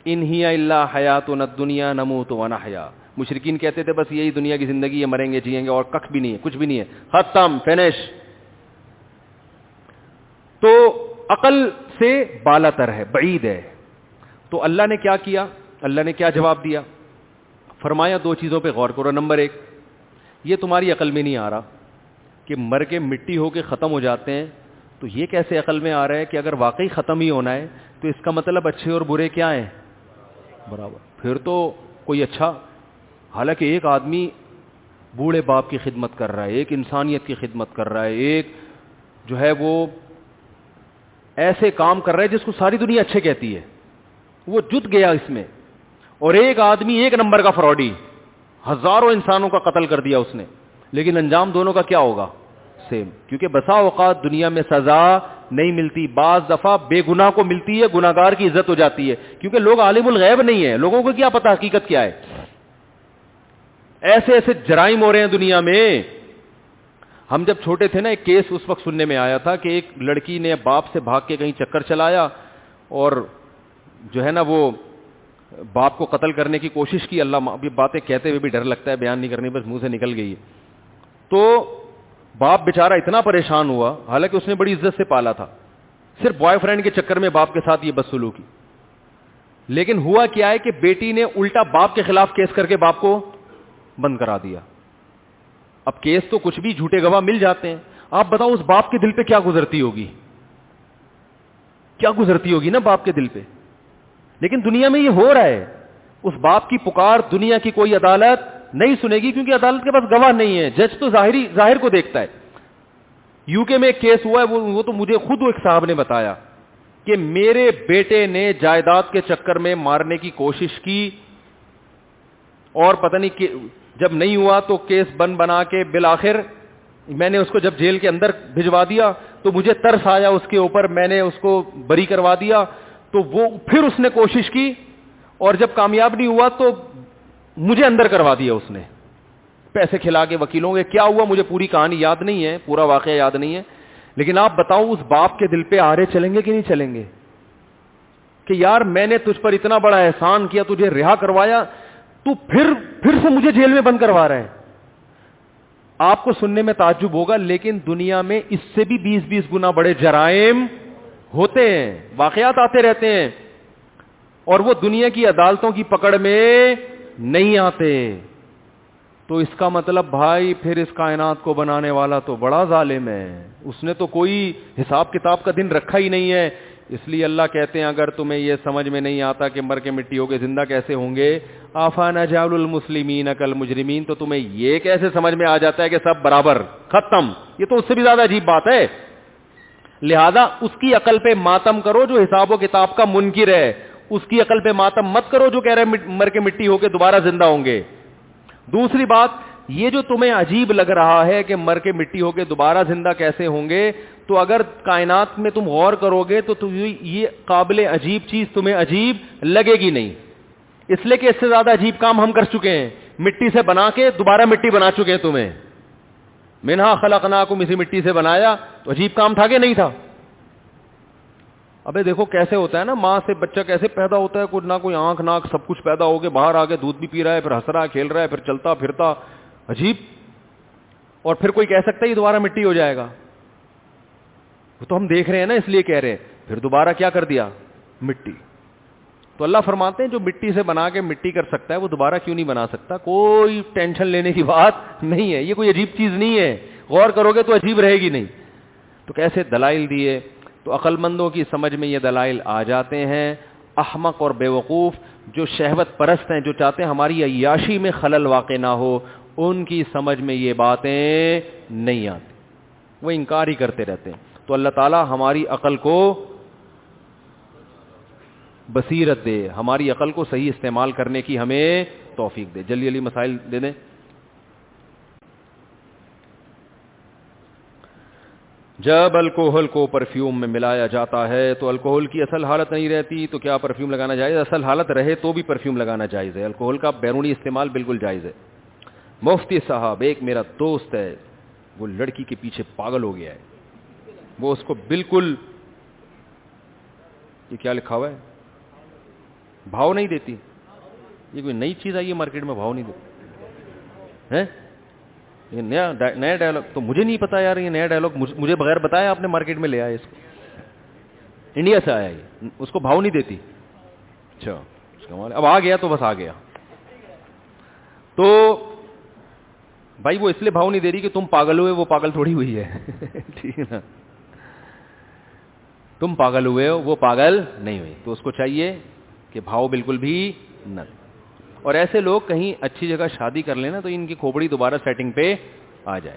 انہی اللہ حیات نہ دنیا نمو تو حیا مشرقین کہتے تھے بس یہی دنیا کی زندگی ہے، مریں گے جیئیں گے اور کخ بھی نہیں ہے، کچھ بھی نہیں ہے۔ ختم، فنش۔ تو عقل سے بالا تر ہے، بعید ہے۔ تو اللہ نے کیا کیا؟ اللہ نے کیا جواب دیا؟ فرمایا دو چیزوں پہ غور کرو۔ نمبر ایک، یہ تمہاری عقل میں نہیں آ رہا کہ مر کے مٹی ہو کے ختم ہو جاتے ہیں۔ تو یہ کیسے عقل میں آ رہا ہے کہ اگر واقعی ختم ہی ہونا ہے، تو اس کا مطلب اچھے اور برے کیا ہیں؟ برابر۔ پھر تو کوئی اچھا حالانکہ ایک آدمی بوڑھے باپ کی خدمت کر رہا ہے، ایک انسانیت کی خدمت کر رہا ہے، ایک جو ہے وہ ایسے کام کر رہا ہے جس کو ساری دنیا اچھے کہتی ہے۔ وہ جت گیا اس میں۔ اور ایک آدمی ایک نمبر کا فراڈی، ہزاروں انسانوں کا قتل کر دیا اس نے۔ لیکن انجام دونوں کا کیا ہوگا؟ سیم کیونکہ بسا اوقات دنیا میں سزا نہیں ملتی بعض دفعہ بے گنا کو ملتی ہے گناگار کی عزت ہو جاتی ہے۔ کیونکہ لوگ عالم الغیب نہیں ہے لوگوں کو کیا پتا حقیقت کیا ہے۔ ایسے ایسے جرائم ہو رہے ہیں دنیا میں۔ ہم جب چھوٹے تھے نا، ایک کیس اس وقت سننے میں آیا تھا کہ ایک لڑکی نے باپ سے بھاگ کے کہیں چکر چلایا اور جو ہے نا وہ باپ کو قتل کرنے کی کوشش کی۔ اللہ ابھی باتیں کہتے ہوئے بھی ڈر لگتا ہے، بیان نہیں کرنی، بس منہ سے نکل گئی تو باپ بےچارا اتنا پریشان ہوا، حالانکہ اس نے بڑی عزت سے پالا تھا۔ صرف بوائے فرینڈ کے چکر میں باپ کے ساتھ یہ بس سلو کی لیکن ہوا کیا ہے کہ بیٹی نے الٹا باپ کے خلاف کیس کر کے باپ کو بند کرا دیا۔ اب کیس تو کچھ بھی جھوٹے گواہ مل جاتے ہیں۔ آپ بتاؤ، اس باپ کے دل پہ کیا گزرتی ہوگی؟ کیا گزرتی ہوگی نا باپ کے دل پہ؟ لیکن دنیا میں یہ ہو رہا ہے، اس باپ کی پکار دنیا کی کوئی عدالت نہیں سنے گی کیونکہ عدالت کے پاس گواہ نہیں ہے۔ جج تو ظاہری ظاہر کو دیکھتا ہے۔ یو کے میں ایک کیس ہوا ہے، وہ تو مجھے خود ایک صاحب نے بتایا کہ میرے بیٹے نے جائیداد کے چکر میں مارنے کی کوشش کی اور پتہ نہیں جب نہیں ہوا تو کیس بن بنا کے بالآخر میں نے اس کو جب جیل کے اندر بھجوا دیا تو مجھے ترس آیا اس کے اوپر، میں نے اس کو بری کروا دیا تو وہ پھر اس نے کوشش کی اور جب کامیاب نہیں ہوا تو مجھے اندر کروا دیا اس نے۔ پیسے کھلا کے وکیلوں کے، کیا ہوا مجھے پوری کہانی یاد نہیں ہے، پورا واقعہ یاد نہیں ہے، لیکن آپ بتاؤ اس باپ کے دل پہ آرے چلیں گے کہ نہیں چلیں گے؟ کہ یار میں نے تجھ پر اتنا بڑا احسان کیا، تجھے رہا کروایا، تو پھر پھر سے مجھے جیل میں بند کروا رہا ہے۔ آپ کو سننے میں تعجب ہوگا، لیکن دنیا میں اس سے بھی بیس بیس گنا بڑے جرائم ہوتے ہیں، واقعات آتے رہتے ہیں، اور وہ دنیا کی عدالتوں کی پکڑ میں نہیں آتے تو اس کا مطلب بھائی پھر اس کائنات کو بنانے والا تو بڑا ظالم ہے۔ اس نے تو کوئی حساب کتاب کا دن رکھا ہی نہیں ہے۔ اس لیے اللہ کہتے ہیں، اگر تمہیں یہ سمجھ میں نہیں آتا کہ مر کے مٹی ہو کے زندہ کیسے ہوں گے آفان جال المسلمین اکل مجرمین تو تمہیں یہ کیسے سمجھ میں آ جاتا ہے کہ سب برابر، ختم۔ یہ تو اس سے بھی زیادہ عجیب بات ہے۔ لہذا اس کی عقل پہ ماتم کرو جو حساب و کتاب کا منکر ہے۔ اس کی عقل پہ ماتم مت کرو جو کہہ رہے مر کے مٹی ہو کے دوبارہ زندہ ہوں گے۔ دوسری بات، یہ جو تمہیں عجیب لگ رہا ہے کہ مر کے مٹی ہو کے دوبارہ زندہ کیسے ہوں گے، تو اگر کائنات میں تم غور کرو گے تو یہ قابل عجیب چیز تمہیں عجیب لگے گی نہیں۔ اس لیے کہ اس سے زیادہ عجیب کام ہم کر چکے ہیں۔ مٹی سے بنا کے دوبارہ مٹی بنا چکے ہیں تمہیں۔ منہا خلقنا کو اسی مٹی سے بنایا تو عجیب کام تھا کہ نہیں تھا؟ ابے دیکھو کیسے ہوتا ہے نا، ماں سے بچہ کیسے پیدا ہوتا ہے، کچھ نہ کوئی آنکھ ناک سب کچھ پیدا ہو کے باہر آ کے دودھ بھی پی رہا ہے، پھر ہنس رہا ہے، کھیل رہا ہے، پھر چلتا، پھرتا، عجیب۔ اور پھر کوئی کہہ سکتا ہے، یہ دوبارہ مٹی ہو جائے گا۔ وہ تو ہم دیکھ رہے ہیں نا، اس لیے کہہ رہے ہیں۔ پھر دوبارہ کیا کر دیا؟ مٹی۔ تو اللہ فرماتے ہیں، جو مٹی سے بنا کے مٹی کر سکتا ہے، وہ دوبارہ کیوں نہیں بنا سکتا؟ کوئی ٹینشن لینے کی بات نہیں ہے۔ یہ کوئی عجیب چیز نہیں ہے۔ غور کرو گے تو عجیب رہے گی نہیں۔ تو کیسے دلائل دیے؟ تو عقل مندوں کی سمجھ میں یہ دلائل آ جاتے ہیں، احمق اور بے وقوف جو شہوت پرست ہیں، جو چاہتے ہیں ہماری عیاشی میں خلل واقع نہ ہو، ان کی سمجھ میں یہ باتیں نہیں آتی۔ وہ انکار ہی کرتے رہتے ہیں۔ تو اللہ تعالیٰ ہماری عقل کو بصیرت دے، ہماری عقل کو صحیح استعمال کرنے کی ہمیں توفیق دے۔ جلدی جلدی مسائل دے دیں۔ جب الکوہل کو پرفیوم میں ملایا جاتا ہے تو الکوہل کی اصل حالت نہیں رہتی، تو کیا پرفیوم لگانا جائز؟ اصل حالت رہے تو بھی پرفیوم لگانا جائز ہے۔ الکوہل کا بیرونی استعمال بالکل جائز ہے۔ مفتی صاحب، ایک میرا دوست ہے، وہ لڑکی کے پیچھے پاگل ہو گیا ہے۔ وہ اس کو بالکل، یہ کیا لکھا ہوا ہے؟ بھاؤ نہیں دیتی۔ یہ کوئی نئی چیز آئی ہے مارکیٹ میں، بھاؤ نہیں دیتی۔ یہ نیا نیا ڈائلگ تو مجھے نہیں پتا یار یہ نیا ڈائلگ مجھے بغیر بتایا آپ نے مارکیٹ میں لے آیا اس کو۔ انڈیا سے آیا یہ۔ اس کو بھاؤ نہیں دیتی۔ اچھا اب آ گیا تو بس آ گیا۔ تو بھائی وہ اس لیے بھاؤ نہیں دے رہی کہ تم پاگل ہوئے، وہ پاگل تھوڑی ہوئی ہے۔ ٹھیک ہے نا۔ تم پاگل ہوئے ہو، وہ پاگل نہیں ہوئی۔ تو اس کو چاہیے کہ بھاؤ بالکل بھی نہ اور ایسے لوگ کہیں اچھی جگہ شادی کر لینا تو ان کی کھوپڑی دوبارہ سیٹنگ پہ آ جائے۔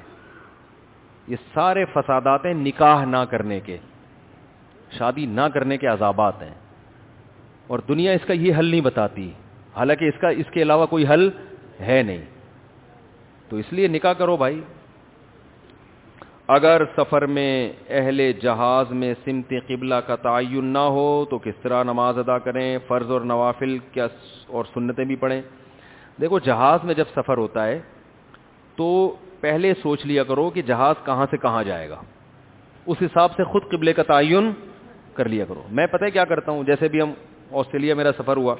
یہ سارے فسادات ہیں نکاح نہ کرنے کے۔ شادی نہ کرنے کے عذابات ہیں۔ اور دنیا اس کا یہ حل نہیں بتاتی۔ حالانکہ اس کا، اس کے علاوہ کوئی حل ہے نہیں۔ تو اس لیے نکاح کرو بھائی۔ اگر سفر میں اہل جہاز میں سمت قبلہ کا تعین نہ ہو تو کس طرح نماز ادا کریں؟ فرض اور نوافل کیا اور سنتیں بھی پڑھیں؟ دیکھو، جہاز میں جب سفر ہوتا ہے تو پہلے سوچ لیا کرو کہ جہاز کہاں سے کہاں جائے گا۔ اس حساب سے خود قبلے کا تعین کر لیا کرو۔ میں پتہ کیا کرتا ہوں؟ جیسے بھی ہم آسٹریلیا میرا سفر ہوا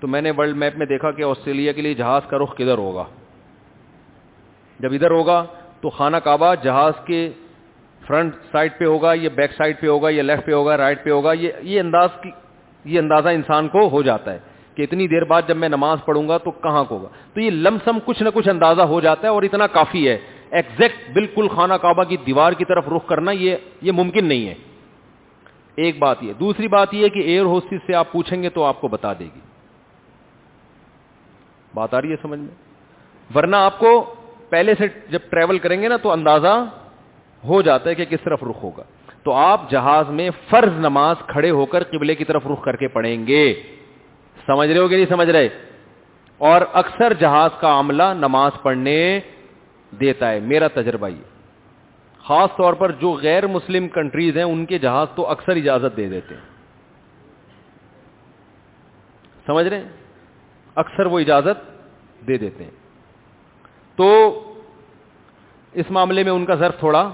تو میں نے ورلڈ میپ میں دیکھا کہ آسٹریلیا کے لیے جہاز کا رخ کدھر ہوگا؟ جب ادھر ہوگا تو خانہ کعبہ جہاز کے فرنٹ سائڈ پہ ہوگا، یا بیک سائڈ پہ ہوگا، یا لیفٹ پہ ہوگا، رائٹ پہ ہوگا، یہ یہ انداز کی، یہ اندازہ انسان کو ہو جاتا ہے کہ اتنی دیر بعد جب میں نماز پڑھوں گا تو کہاں کو ہوگا؟ تو یہ لمسم کچھ نہ کچھ اندازہ ہو جاتا ہے اور اتنا کافی ہے۔ ایکزیکٹ بالکل خانہ کعبہ کی دیوار کی طرف رخ کرنا یہ یہ ممکن نہیں ہے۔ ایک بات یہ، دوسری بات یہ کہ ایئر ہوسٹس سے آپ پوچھیں گے تو آپ کو بتا دے گی۔ بات آ رہی ہے سمجھ میں؟ ورنہ آپ کو پہلے سے جب ٹریول کریں گے نا تو اندازہ ہو جاتا ہے کہ کس طرف رخ ہوگا۔ تو آپ جہاز میں فرض نماز کھڑے ہو کر قبلے کی طرف رخ کر کے پڑھیں گے۔ سمجھ رہے ہو کہ نہیں سمجھ رہے؟ اور اکثر جہاز کا عملہ نماز پڑھنے دیتا ہے۔ میرا تجربہ یہ۔ خاص طور پر جو غیر مسلم کنٹریز ہیں، ان کے جہاز تو اکثر اجازت دے دیتے ہیں۔ سمجھ رہے ہیں؟ اکثر وہ اجازت دے دیتے ہیں۔ تو اس معاملے میں ان کا ضرف تھوڑا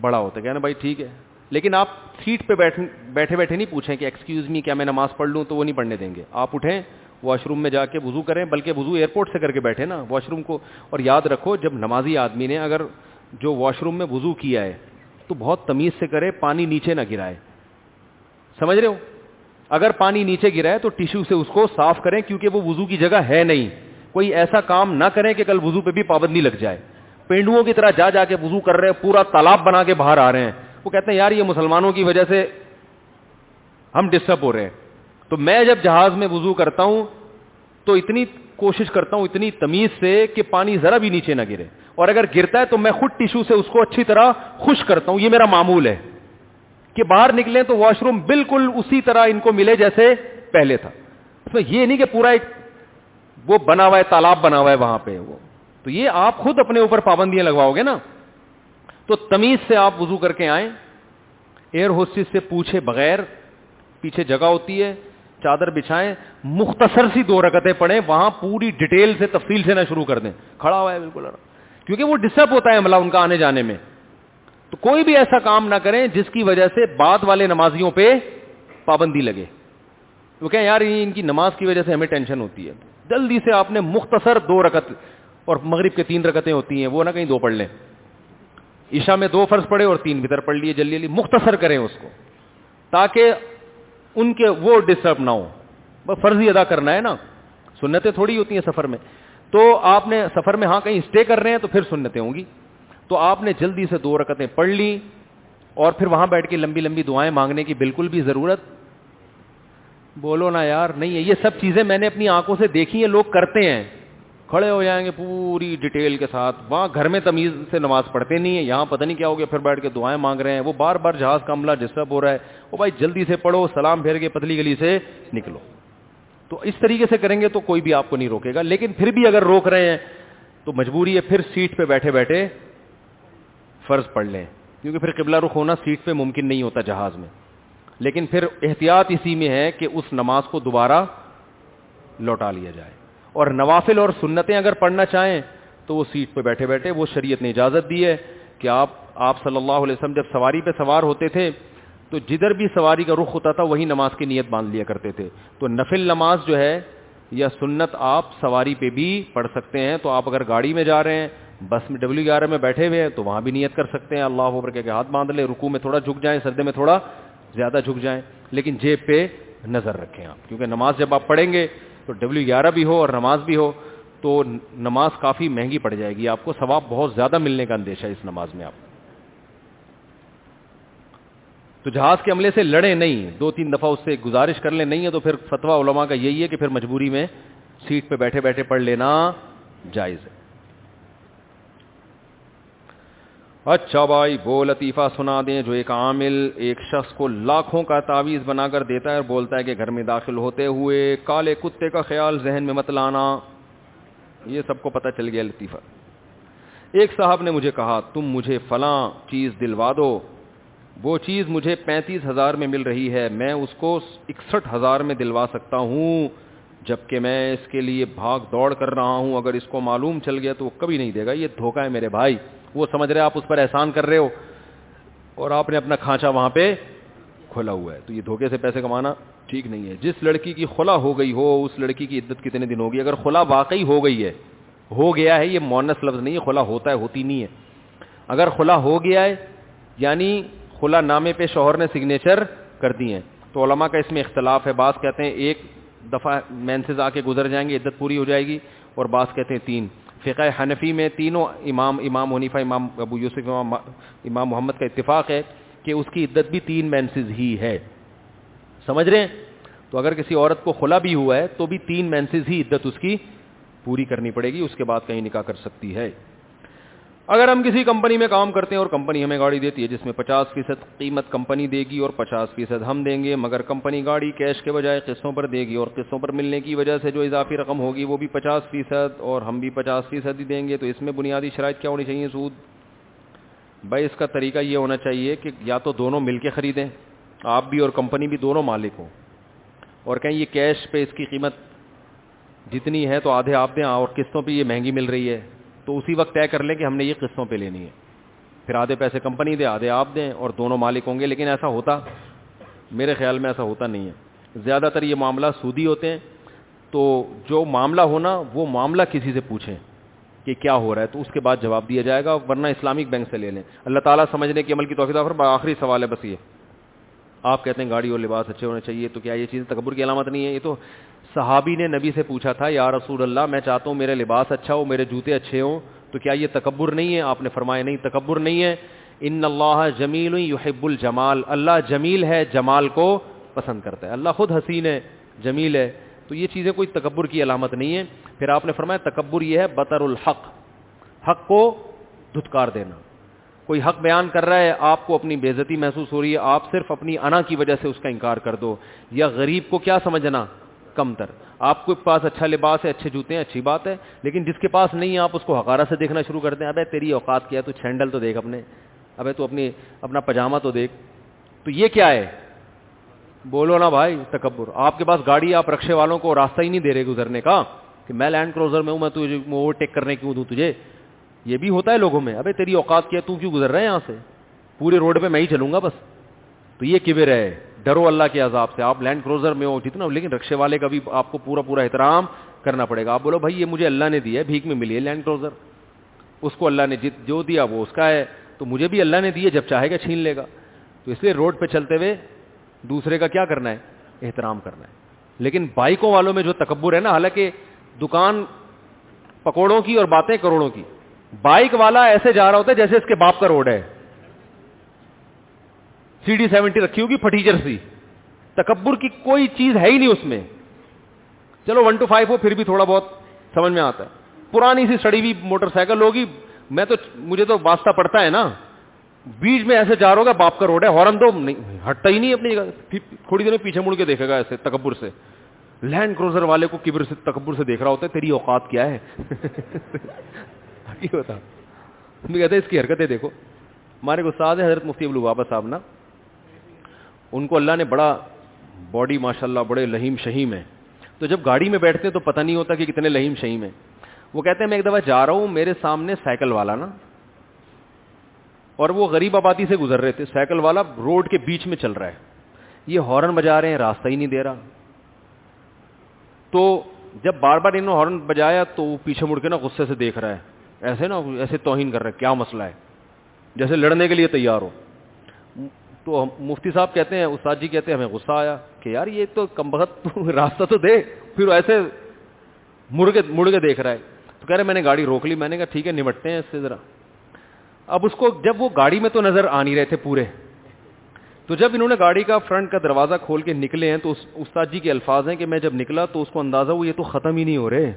بڑا ہوتا ہے، کہنا بھائی ٹھیک ہے۔ لیکن آپ سیٹ پہ بیٹھ بیٹھے بیٹھے نہیں پوچھیں کہ ایکسکیوز می کیا میں نماز پڑھ لوں، تو وہ نہیں پڑھنے دیں گے۔ آپ اٹھیں واش روم میں جا کے وضو کریں، بلکہ وضو ایئرپورٹ سے کر کے بیٹھے نا واش روم کو۔ اور یاد رکھو، جب نمازی آدمی نے اگر جو واش روم میں وضو کیا ہے، تو بہت تمیز سے کرے، پانی نیچے نہ گرائے۔ سمجھ رہے ہو؟ اگر پانی نیچے گرائے تو ٹیشو سے اس کو صاف کریں، کیونکہ وہ وضو کی جگہ ہے نہیں۔ کوئی ایسا کام نہ کریں کہ کل وضو پہ بھی پابندی لگ جائے۔ پینڈوؤں کی طرح جا جا کے وضو کر رہے ہیں پورا تالاب بنا کے باہر آ رہے ہیں۔ وہ کہتے ہیں، یار، یہ مسلمانوں کی وجہ سے ہم ڈسٹرب ہو رہے ہیں۔ تو میں جب جہاز میں وضو کرتا ہوں، تو اتنی کوشش کرتا ہوں، اتنی تمیز سے کہ پانی ذرا بھی نیچے نہ گرے۔ اور اگر گرتا ہے تو میں خود ٹیشو سے اس کو اچھی طرح خوش کرتا ہوں۔ یہ میرا معمول ہے۔ کہ باہر نکلے تو واش روم بالکل اسی طرح ان کو ملے جیسے پہلے تھا۔ اس میں یہ نہیں کہ پورا ایک وہ بنا ہوا ہے، تالاب بنا ہوا ہے وہاں پہ وہ۔ تو یہ آپ خود اپنے اوپر پابندیاں لگواؤ گے نا۔ تو تمیز سے آپ وضو کر کے آئیں۔ ایئر ہوسٹس سے پوچھے بغیر پیچھے جگہ ہوتی ہے، چادر بچھائیں۔ مختصر سی دو رکتیں پڑھیں، وہاں پوری ڈیٹیل سے تفصیل سے نہ شروع کر دیں۔ کھڑا ہوا ہے بالکل۔ کیونکہ وہ ڈسٹرب ہوتا ہے عملہ ان کا آنے جانے میں۔ تو کوئی بھی ایسا کام نہ کریں جس کی وجہ سے بعد والے نمازیوں پہ پابندی لگے۔ وہ کہ یار ان کی نماز کی وجہ سے ہمیں ٹینشن ہوتی ہے۔ جلدی سے آپ نے مختصر دو رکت اور مغرب کے تین رکتیں ہوتی ہیں، وہ نہ کہیں دو پڑھ لیں۔ عشاء میں دو فرض پڑے اور تین بھیتر پڑھ لیے جلدی جلدی مختصر کریں اس کو۔ تاکہ ان کے وہ ڈسٹرب نہ ہو۔ بس فرضی ادا کرنا ہے نا۔ سنتیں تھوڑی ہوتی ہیں سفر میں۔ تو آپ نے سفر میں ہاں کہیں اسٹے کر رہے ہیں تو پھر سنتیں ہوں گی۔ تو آپ نے جلدی سے دو رکتیں پڑھ لی اور پھر وہاں بیٹھ کے لمبی لمبی دعائیں مانگنے کی بالکل بھی ضرورت بولو نا یار، نہیں ہے، یہ سب چیزیں میں نے اپنی آنکھوں سے دیکھی ہیں، لوگ کرتے ہیں۔ کھڑے ہو جائیں گے پوری ڈیٹیل کے ساتھ۔ وہاں گھر میں تمیز سے نماز پڑھتے نہیں ہیں، یہاں پتہ نہیں کیا ہو گیا، پھر بیٹھ کے دعائیں مانگ رہے ہیں۔ وہ بار بار جہاز کا عملہ ڈسٹرب ہو رہا ہے۔ وہ بھائی جلدی سے پڑھو، سلام پھیر کے پتلی گلی سے نکلو۔ تو اس طریقے سے کریں گے تو کوئی بھی آپ کو نہیں روکے گا۔ لیکن پھر بھی اگر روک رہے ہیں، تو مجبوری ہے پھر سیٹ پہ بیٹھے بیٹھے فرض پڑھ لیں۔ کیونکہ پھر قبلہ رخ ہونا سیٹ پہ ممکن نہیں ہوتا جہاز میں۔ لیکن پھر احتیاط اسی میں ہے کہ اس نماز کو دوبارہ لوٹا لیا جائے۔ اور نوافل اور سنتیں اگر پڑھنا چاہیں تو وہ سیٹ پہ بیٹھے بیٹھے وہ شریعت نے اجازت دی ہے کہ آپ آپ صلی اللہ علیہ وسلم جب سواری پہ سوار ہوتے تھے تو جدھر بھی سواری کا رخ ہوتا تھا وہی نماز کی نیت باندھ لیا کرتے تھے۔ تو نفل نماز جو ہے یا سنت آپ سواری پہ بھی پڑھ سکتے ہیں۔ تو آپ اگر گاڑی میں جا رہے ہیں، بس میں ڈبلو گیارہ میں بیٹھے ہوئے ہیں، تو وہاں بھی نیت کر سکتے ہیں۔ اللہ اوپر کے ہاتھ باندھ لیں رکو میں تھوڑا جھک جائیں سردے میں تھوڑا زیادہ جھک جائیں، لیکن جیب پہ نظر رکھیں آپ، کیونکہ نماز جب آپ پڑھیں گے تو ڈبلو گیارہ بھی ہو اور نماز بھی ہو، تو نماز کافی مہنگی پڑ جائے گی۔ آپ کو ثواب بہت زیادہ ملنے کا اندیشہ ہے اس نماز میں آپ۔ تو جہاز کے عملے سے لڑے نہیں، دو تین دفعہ اس سے گزارش کر لیں، نہیں ہے تو پھر فتوا علماء کا یہی ہے کہ پھر مجبوری میں سیٹ پہ بیٹھے بیٹھے پڑھ لینا جائز ہے۔ اچھا بھائی، وہ لطیفہ سنا دیں جو ایک عامل، ایک شخص کو لاکھوں کا تعویذ بنا کر دیتا ہے اور بولتا ہے کہ گھر میں داخل ہوتے ہوئے کالے کتے کا خیال ذہن میں مت لانا۔ یہ سب کو پتہ چل گیا لطیفہ۔ ایک صاحب نے مجھے کہا، تم مجھے فلاں چیز دلوا دو۔ وہ چیز مجھے پینتیس ہزار میں مل رہی ہے، میں اس کو اکسٹھ ہزار میں دلوا سکتا ہوں، جبکہ میں اس کے لیے بھاگ دوڑ کر رہا ہوں۔ اگر اس کو معلوم چل گیا تو وہ کبھی نہیں دے گا۔ یہ دھوکہ ہے میرے بھائی۔ وہ سمجھ رہے آپ اس پر احسان کر رہے ہو اور آپ نے اپنا کھانچا وہاں پہ کھلا ہوا ہے تو یہ دھوکے سے پیسے کمانا ٹھیک نہیں ہے جس لڑکی کی خلا ہو گئی ہو اس لڑکی کی عدت کتنے دن ہوگی اگر خلا واقعی ہو گئی ہے ہو گیا ہے یہ مونس لفظ نہیں ہے، خلا ہوتا ہے، ہوتی نہیں ہے۔ اگر خلا ہو گیا ہے یعنی خلا نامے پہ شوہر نے سگنیچر کر دی ہیں۔ تو علماء کا اس میں اختلاف ہے۔ بعض کہتے ہیں ایک دفعہ مینسز آ کے گزر جائیں گے، عدت پوری ہو جائے گی اور بعض کہتے ہیں تین۔ فقہ حنفی میں تینوں امام امام حنیفہ، امام ابو یوسف، امام امام محمد کا اتفاق ہے کہ اس کی عدت بھی تین مینسز ہی ہے۔ سمجھ رہے ہیں؟ تو اگر کسی عورت کو خلا بھی ہوا ہے تو بھی تین مینسز ہی عدت اس کی پوری کرنی پڑے گی، اس کے بعد کہیں نکاح کر سکتی ہے۔ اگر ہم کسی کمپنی میں کام کرتے ہیں اور کمپنی ہمیں گاڑی دیتی ہے جس میں پچاس فیصد قیمت کمپنی دے گی اور پچاس فیصد ہم دیں گے، مگر کمپنی گاڑی کیش کے بجائے قسطوں پر دے گی اور قسطوں پر ملنے کی وجہ سے جو اضافی رقم ہوگی وہ بھی پچاس فیصد اور ہم بھی پچاس فیصد ہی دیں گے، تو اس میں بنیادی شرائط کیا ہونی چاہیے سود بھائی، اس کا طریقہ یہ ہونا چاہیے کہ یا تو دونوں مل کے خریدیں، آپ بھی اور کمپنی بھی دونوں مالک ہوں، اور کہیں یہ کیش پہ اس کی قیمت جتنی ہے تو آدھے آپ دیں، اور قسطوں پہ یہ مہنگی مل رہی ہے۔ تو اسی وقت طے کر لیں کہ ہم نے یہ قسطوں پہ لینی ہے۔ پھر آدھے پیسے کمپنی دے، آدھے آپ دیں اور دونوں مالک ہوں گے، لیکن ایسا ہوتا، میرے خیال میں ایسا ہوتا نہیں ہے۔ زیادہ تر یہ معاملہ سودی ہوتے ہیں۔ تو جو معاملہ ہونا، وہ معاملہ کسی سے پوچھیں کہ کیا ہو رہا ہے، تو اس کے بعد جواب دیا جائے گا، ورنہ اسلامک بینک سے لے لیں۔ اللہ تعالیٰ سمجھنے کی عمل کی توفیق پر آخری سوال ہے بس یہ۔ آپ کہتے ہیں گاڑی اور لباس اچھے ہونے چاہیے، تو کیا یہ چیز تکبر کی علامت نہیں ہے؟ یہ تو صحابی نے نبی سے پوچھا تھا، یا رسول اللہ، میں چاہتا ہوں میرے لباس اچھا ہو، میرے جوتے اچھے ہوں، تو کیا یہ تکبر نہیں ہے؟ آپ نے فرمایا، نہیں، تکبر نہیں ہے۔ ان اللہ جمیل یحب الجمال، اللہ جمیل ہے، جمال کو پسند کرتا ہے۔ اللہ خود حسین ہے، جمیل ہے۔ تو یہ چیزیں کوئی تکبر کی علامت نہیں ہے پھر آپ نے فرمایا، تکبر یہ ہے، بطر الحق، حق کو دھتکار دینا۔ کوئی حق بیان کر رہا ہے، آپ کو اپنی بےزتی محسوس ہو رہی ہے، آپ صرف اپنی انا کی وجہ سے اس کا انکار کر دو۔ یا غریب کو کیا سمجھنا؟ کم تر۔ آپ کے پاس اچھا لباس ہے، اچھے جوتے ہیں، اچھی بات ہے، لیکن جس کے پاس نہیں ہے آپ اس کو حقارہ سے دیکھنا شروع کر دیں۔ ابے تیری اوقات کیا تو چھینڈل تو دیکھ اپنے۔ ابے تو اپنی، اپنا پاجامہ تو دیکھ۔ تو یہ کیا ہے؟ بولو نا بھائی، تکبر۔ آپ کے پاس گاڑی، آپ رکشے والوں کو راستہ ہی نہیں دے رہے گزرنے کا۔ کہ میں لینڈ کروزر میں ہوں، میں تجھے اوور ٹیک کرنے کیوں دوں تجھے؟ یہ بھی ہوتا ہے لوگوں میں۔ ابے تیری اوقات کیا تو کیوں گزر رہے ہیں یہاں سے؟ پورے روڈ پہ میں ہی چلوں گا بس۔ تو یہ کبر ہے۔ ڈرو اللہ کے عذاب سے۔ آپ لینڈ کروزر میں ہو، جتنا لیکن رکشے والے کا بھی آپ کو پورا پورا احترام کرنا پڑے گا۔ آپ بولو، بھائی، یہ مجھے اللہ نے دیا ہے، بھیک میں ملی ہے لینڈ کروزر اس کو اللہ نے جت جو دیا وہ اس کا ہے۔ تو مجھے بھی اللہ نے دیے جب چاہے گا چھین لے گا۔ تو اس لیے روڈ پہ چلتے ہوئے دوسرے کا کیا کرنا ہے؟ احترام کرنا ہے۔ لیکن بائکوں والوں میں جو تکبر ہے نا، حالانکہ دکان پکوڑوں کی اور باتیں کروڑوں کی۔ بائک والا ایسے جا رہا ہوتا ہے جیسے اس کے باپ کا روڈ ہے۔ سی ڈی سیونٹی رکھی ہوگی پھٹیچر سی تکبر کی کوئی چیز ہے ہی نہیں اس میں۔ چلو ون ٹو فائیو ہو، پھر بھی تھوڑا بہت سمجھ میں آتا ہے۔ پرانی سی سڑی ہوئی موٹر سائیکل ہوگی۔ میں تو، مجھے تو واسطہ پڑتا ہے نا۔ بیچ میں ایسے جا رہا ہوگا باپ کا روڈ ہے، ہارن تو نہیں، ہٹتا ہی نہیں اپنی جگہ۔ تھوڑی دیر میں پیچھے مڑ کے دیکھے گا ایسے تکبر سے۔ لینڈ کروزر والے کو کبر سے تکبر سے دیکھ رہا ہوتا ہے، تیری اوقات کیا ہے؟ ہوتا کہتے اس کی حرکتیں دیکھو۔ ہمارے استاد ہے حضرت مفتی ابو بابا صاحب نا۔ ان کو اللہ نے بڑا باڈی ماشاء اللہ بڑے لہیم شہیم ہے تو جب گاڑی میں بیٹھتے ہیں تو پتہ نہیں ہوتا کہ کتنے لہیم شہیم ہیں۔ وہ کہتے ہیں میں ایک دفعہ جا رہا ہوں، میرے سامنے سائیکل والا نا۔ اور وہ غریب آبادی سے گزر رہے تھے۔ سائیکل والا روڈ کے بیچ میں چل رہا ہے۔ یہ ہارن بجا رہے ہیں، راستہ ہی نہیں دے رہا۔ تو جب بار بار انہوں نے ہارن بجایا تو وہ پیچھے مڑ کے نا غصے سے دیکھ رہا ہے۔ ایسے نا، ایسے توہین کر رہا ہے، کیا مسئلہ ہے؟ جیسے لڑنے کے لیے تیار ہو۔ تو مفتی صاحب کہتے ہیں، استاد جی کہتے ہیں، ہمیں غصہ آیا کہ یار یہ تو کم بخت راستہ تو دے، پھر ایسے مڑ کے مڑ کے دیکھ رہا ہے۔ تو کہہ رہے میں نے گاڑی روک لی۔ میں نے کہا، ٹھیک ہے، نمٹتے ہیں اس سے ذرا۔ اب اس کو جب وہ گاڑی میں تو نظر آ نہیں رہے تھے پورے۔ تو جب انہوں نے گاڑی کا فرنٹ کا دروازہ کھول کے نکلے ہیں، تو استاد جی کے الفاظ ہیں کہ میں جب نکلا تو اس کو اندازہ ہوا، یہ تو ختم ہی نہیں ہو رہے۔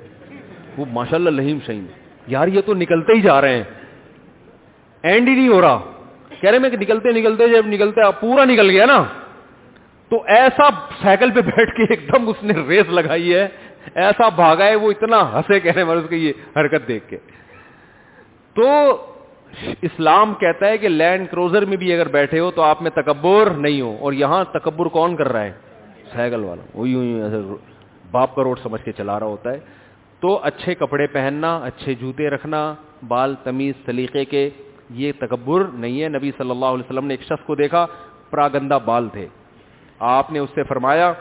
وہ ماشاء اللہ لہیم شہیم یار، یہ تو نکلتے ہی جا رہے ہیں۔ اینڈ ہی نہیں ہو رہا۔ کہہ رہے میں کہ نکلتے نکلتے جب نکلتے پورا نکل گیا نا، تو ایسا سائیکل پہ بیٹھ کے ایک دم اس نے ریس لگائی ہے، ایسا بھاگا ہے، وہ اتنا ہنسے کہہ رہے اس کی یہ حرکت دیکھ کے۔ تو اسلام کہتا ہے کہ لینڈ کروزر میں بھی اگر بیٹھے ہو تو آپ میں تکبر نہیں ہو، اور یہاں تکبر کون کر رہا ہے؟ سائیکل والا۔ وہی ایسے باپ کا روڈ سمجھ کے چلا رہا ہوتا ہے۔ تو اچھے کپڑے پہننا، اچھے جوتے رکھنا، بال تمیز سلیقے کے یہ تکبر نہیں ہے۔ نبی صلی اللہ علیہ وسلم نے ایک شخص کو دیکھا، پراگندہ بال تھے۔ آپ نے اس سے فرمایا،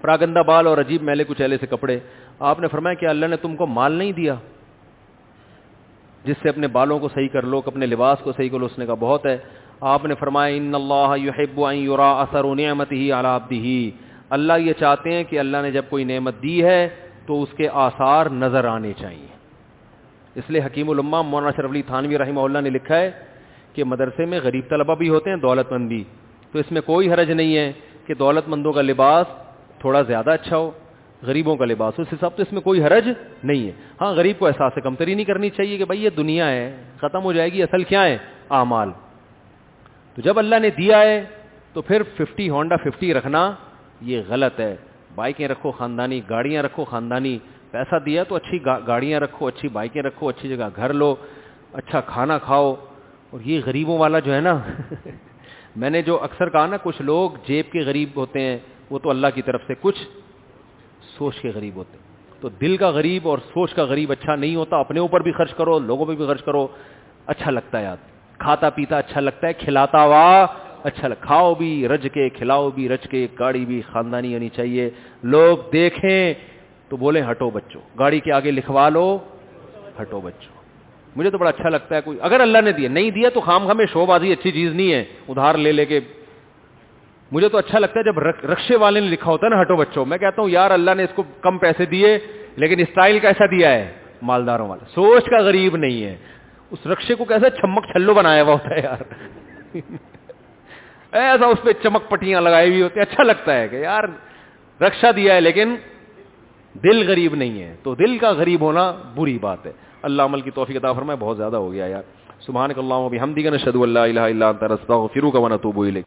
پراگندہ بال اور عجیب میلے کچیلے سے کپڑے۔ آپ نے فرمایا کہ اللہ نے تم کو مال نہیں دیا، جس سے اپنے بالوں کو صحیح کر لو، اپنے لباس کو صحیح کر لو، اس نے کہا بہت ہے۔ آپ نے فرمایا، ان اللہ یحب ان یرا اثر نعمت ہی علی اللہ یہ چاہتے ہیں کہ اللہ نے جب کوئی نعمت دی ہے تو اس کے آثار نظر آنے چاہیے۔ اس لیے حکیم الما مولانا شرف علی تھانوی رحمہ اللہ نے لکھا ہے کہ مدرسے میں غریب طلبہ بھی ہوتے ہیں دولت مند بھی تو اس میں کوئی حرج نہیں ہے کہ دولت مندوں کا لباس تھوڑا زیادہ اچھا ہو، غریبوں کا لباس اس حساب سے اس میں کوئی حرج نہیں ہے۔ ہاں غریب کو احساس کمتری نہیں کرنی چاہیے کہ بھائی یہ دنیا ہے، ختم ہو جائے گی، اصل کیا ہے؟ اعمال۔ تو جب اللہ نے دیا ہے، تو پھر ففٹی ہونڈا ففٹی رکھنا یہ غلط ہے۔ بائکیں رکھو، خاندانی گاڑیاں رکھو، خاندانی پیسہ دیا تو اچھی گاڑیاں رکھو، اچھی بائکیں رکھو، اچھی جگہ گھر لو اچھا کھانا کھاؤ۔ اور یہ غریبوں والا جو ہے نا، میں نے جو اکثر کہا نا، کچھ لوگ جیب کے غریب ہوتے ہیں، وہ تو اللہ کی طرف سے کچھ سوچ کے غریب ہوتے تو دل کا غریب اور سوچ کا غریب اچھا نہیں ہوتا، اپنے اوپر بھی خرچ کرو، لوگوں پہ بھی خرچ کرو اچھا لگتا ہے یار کھاتا پیتا اچھا لگتا ہے، کھلاتا ہوا اچھا لگ کھاؤ بھی، رج کے، کھلاؤ بھی، رج کے گاڑی بھی خاندانی ہونی چاہیے۔ لوگ دیکھیں تو بولے ہٹو بچوں۔ گاڑی کے آگے لکھوا لو، ہٹو بچوں۔ مجھے تو بڑا اچھا لگتا ہے کوئی، اگر اللہ نے دیا، نہیں دیا تو خام خامے شو بازی اچھی چیز نہیں ہے، ادھار لے لے کے۔ مجھے تو اچھا لگتا ہے جب رکشے والے نے لکھا ہوتا ہے نا، ہٹو بچوں۔ میں کہتا ہوں، یار اللہ نے اس کو کم پیسے دیے، لیکن اسٹائل کیسا دیا ہے؟ مالداروں والا۔ سوچ کا غریب نہیں ہے۔ اس رکشے کو کیسا چمک چھلو بنایا ہوا ہوتا ہے یار۔ ایسا اس پہ چمک پٹیاں لگائی ہوئی ہوتی اچھا لگتا ہے کہ یار رکشا دیا ہے، لیکن دل غریب نہیں ہے تو دل کا غریب ہونا بری بات ہے۔ اللہ عمل کی توفیق عطا فرمائے، بہت زیادہ ہو گیا یار۔ سبحان اللہ ہم نشهد ان اللہ اله الا انت رستغفرک و نتوب الیک۔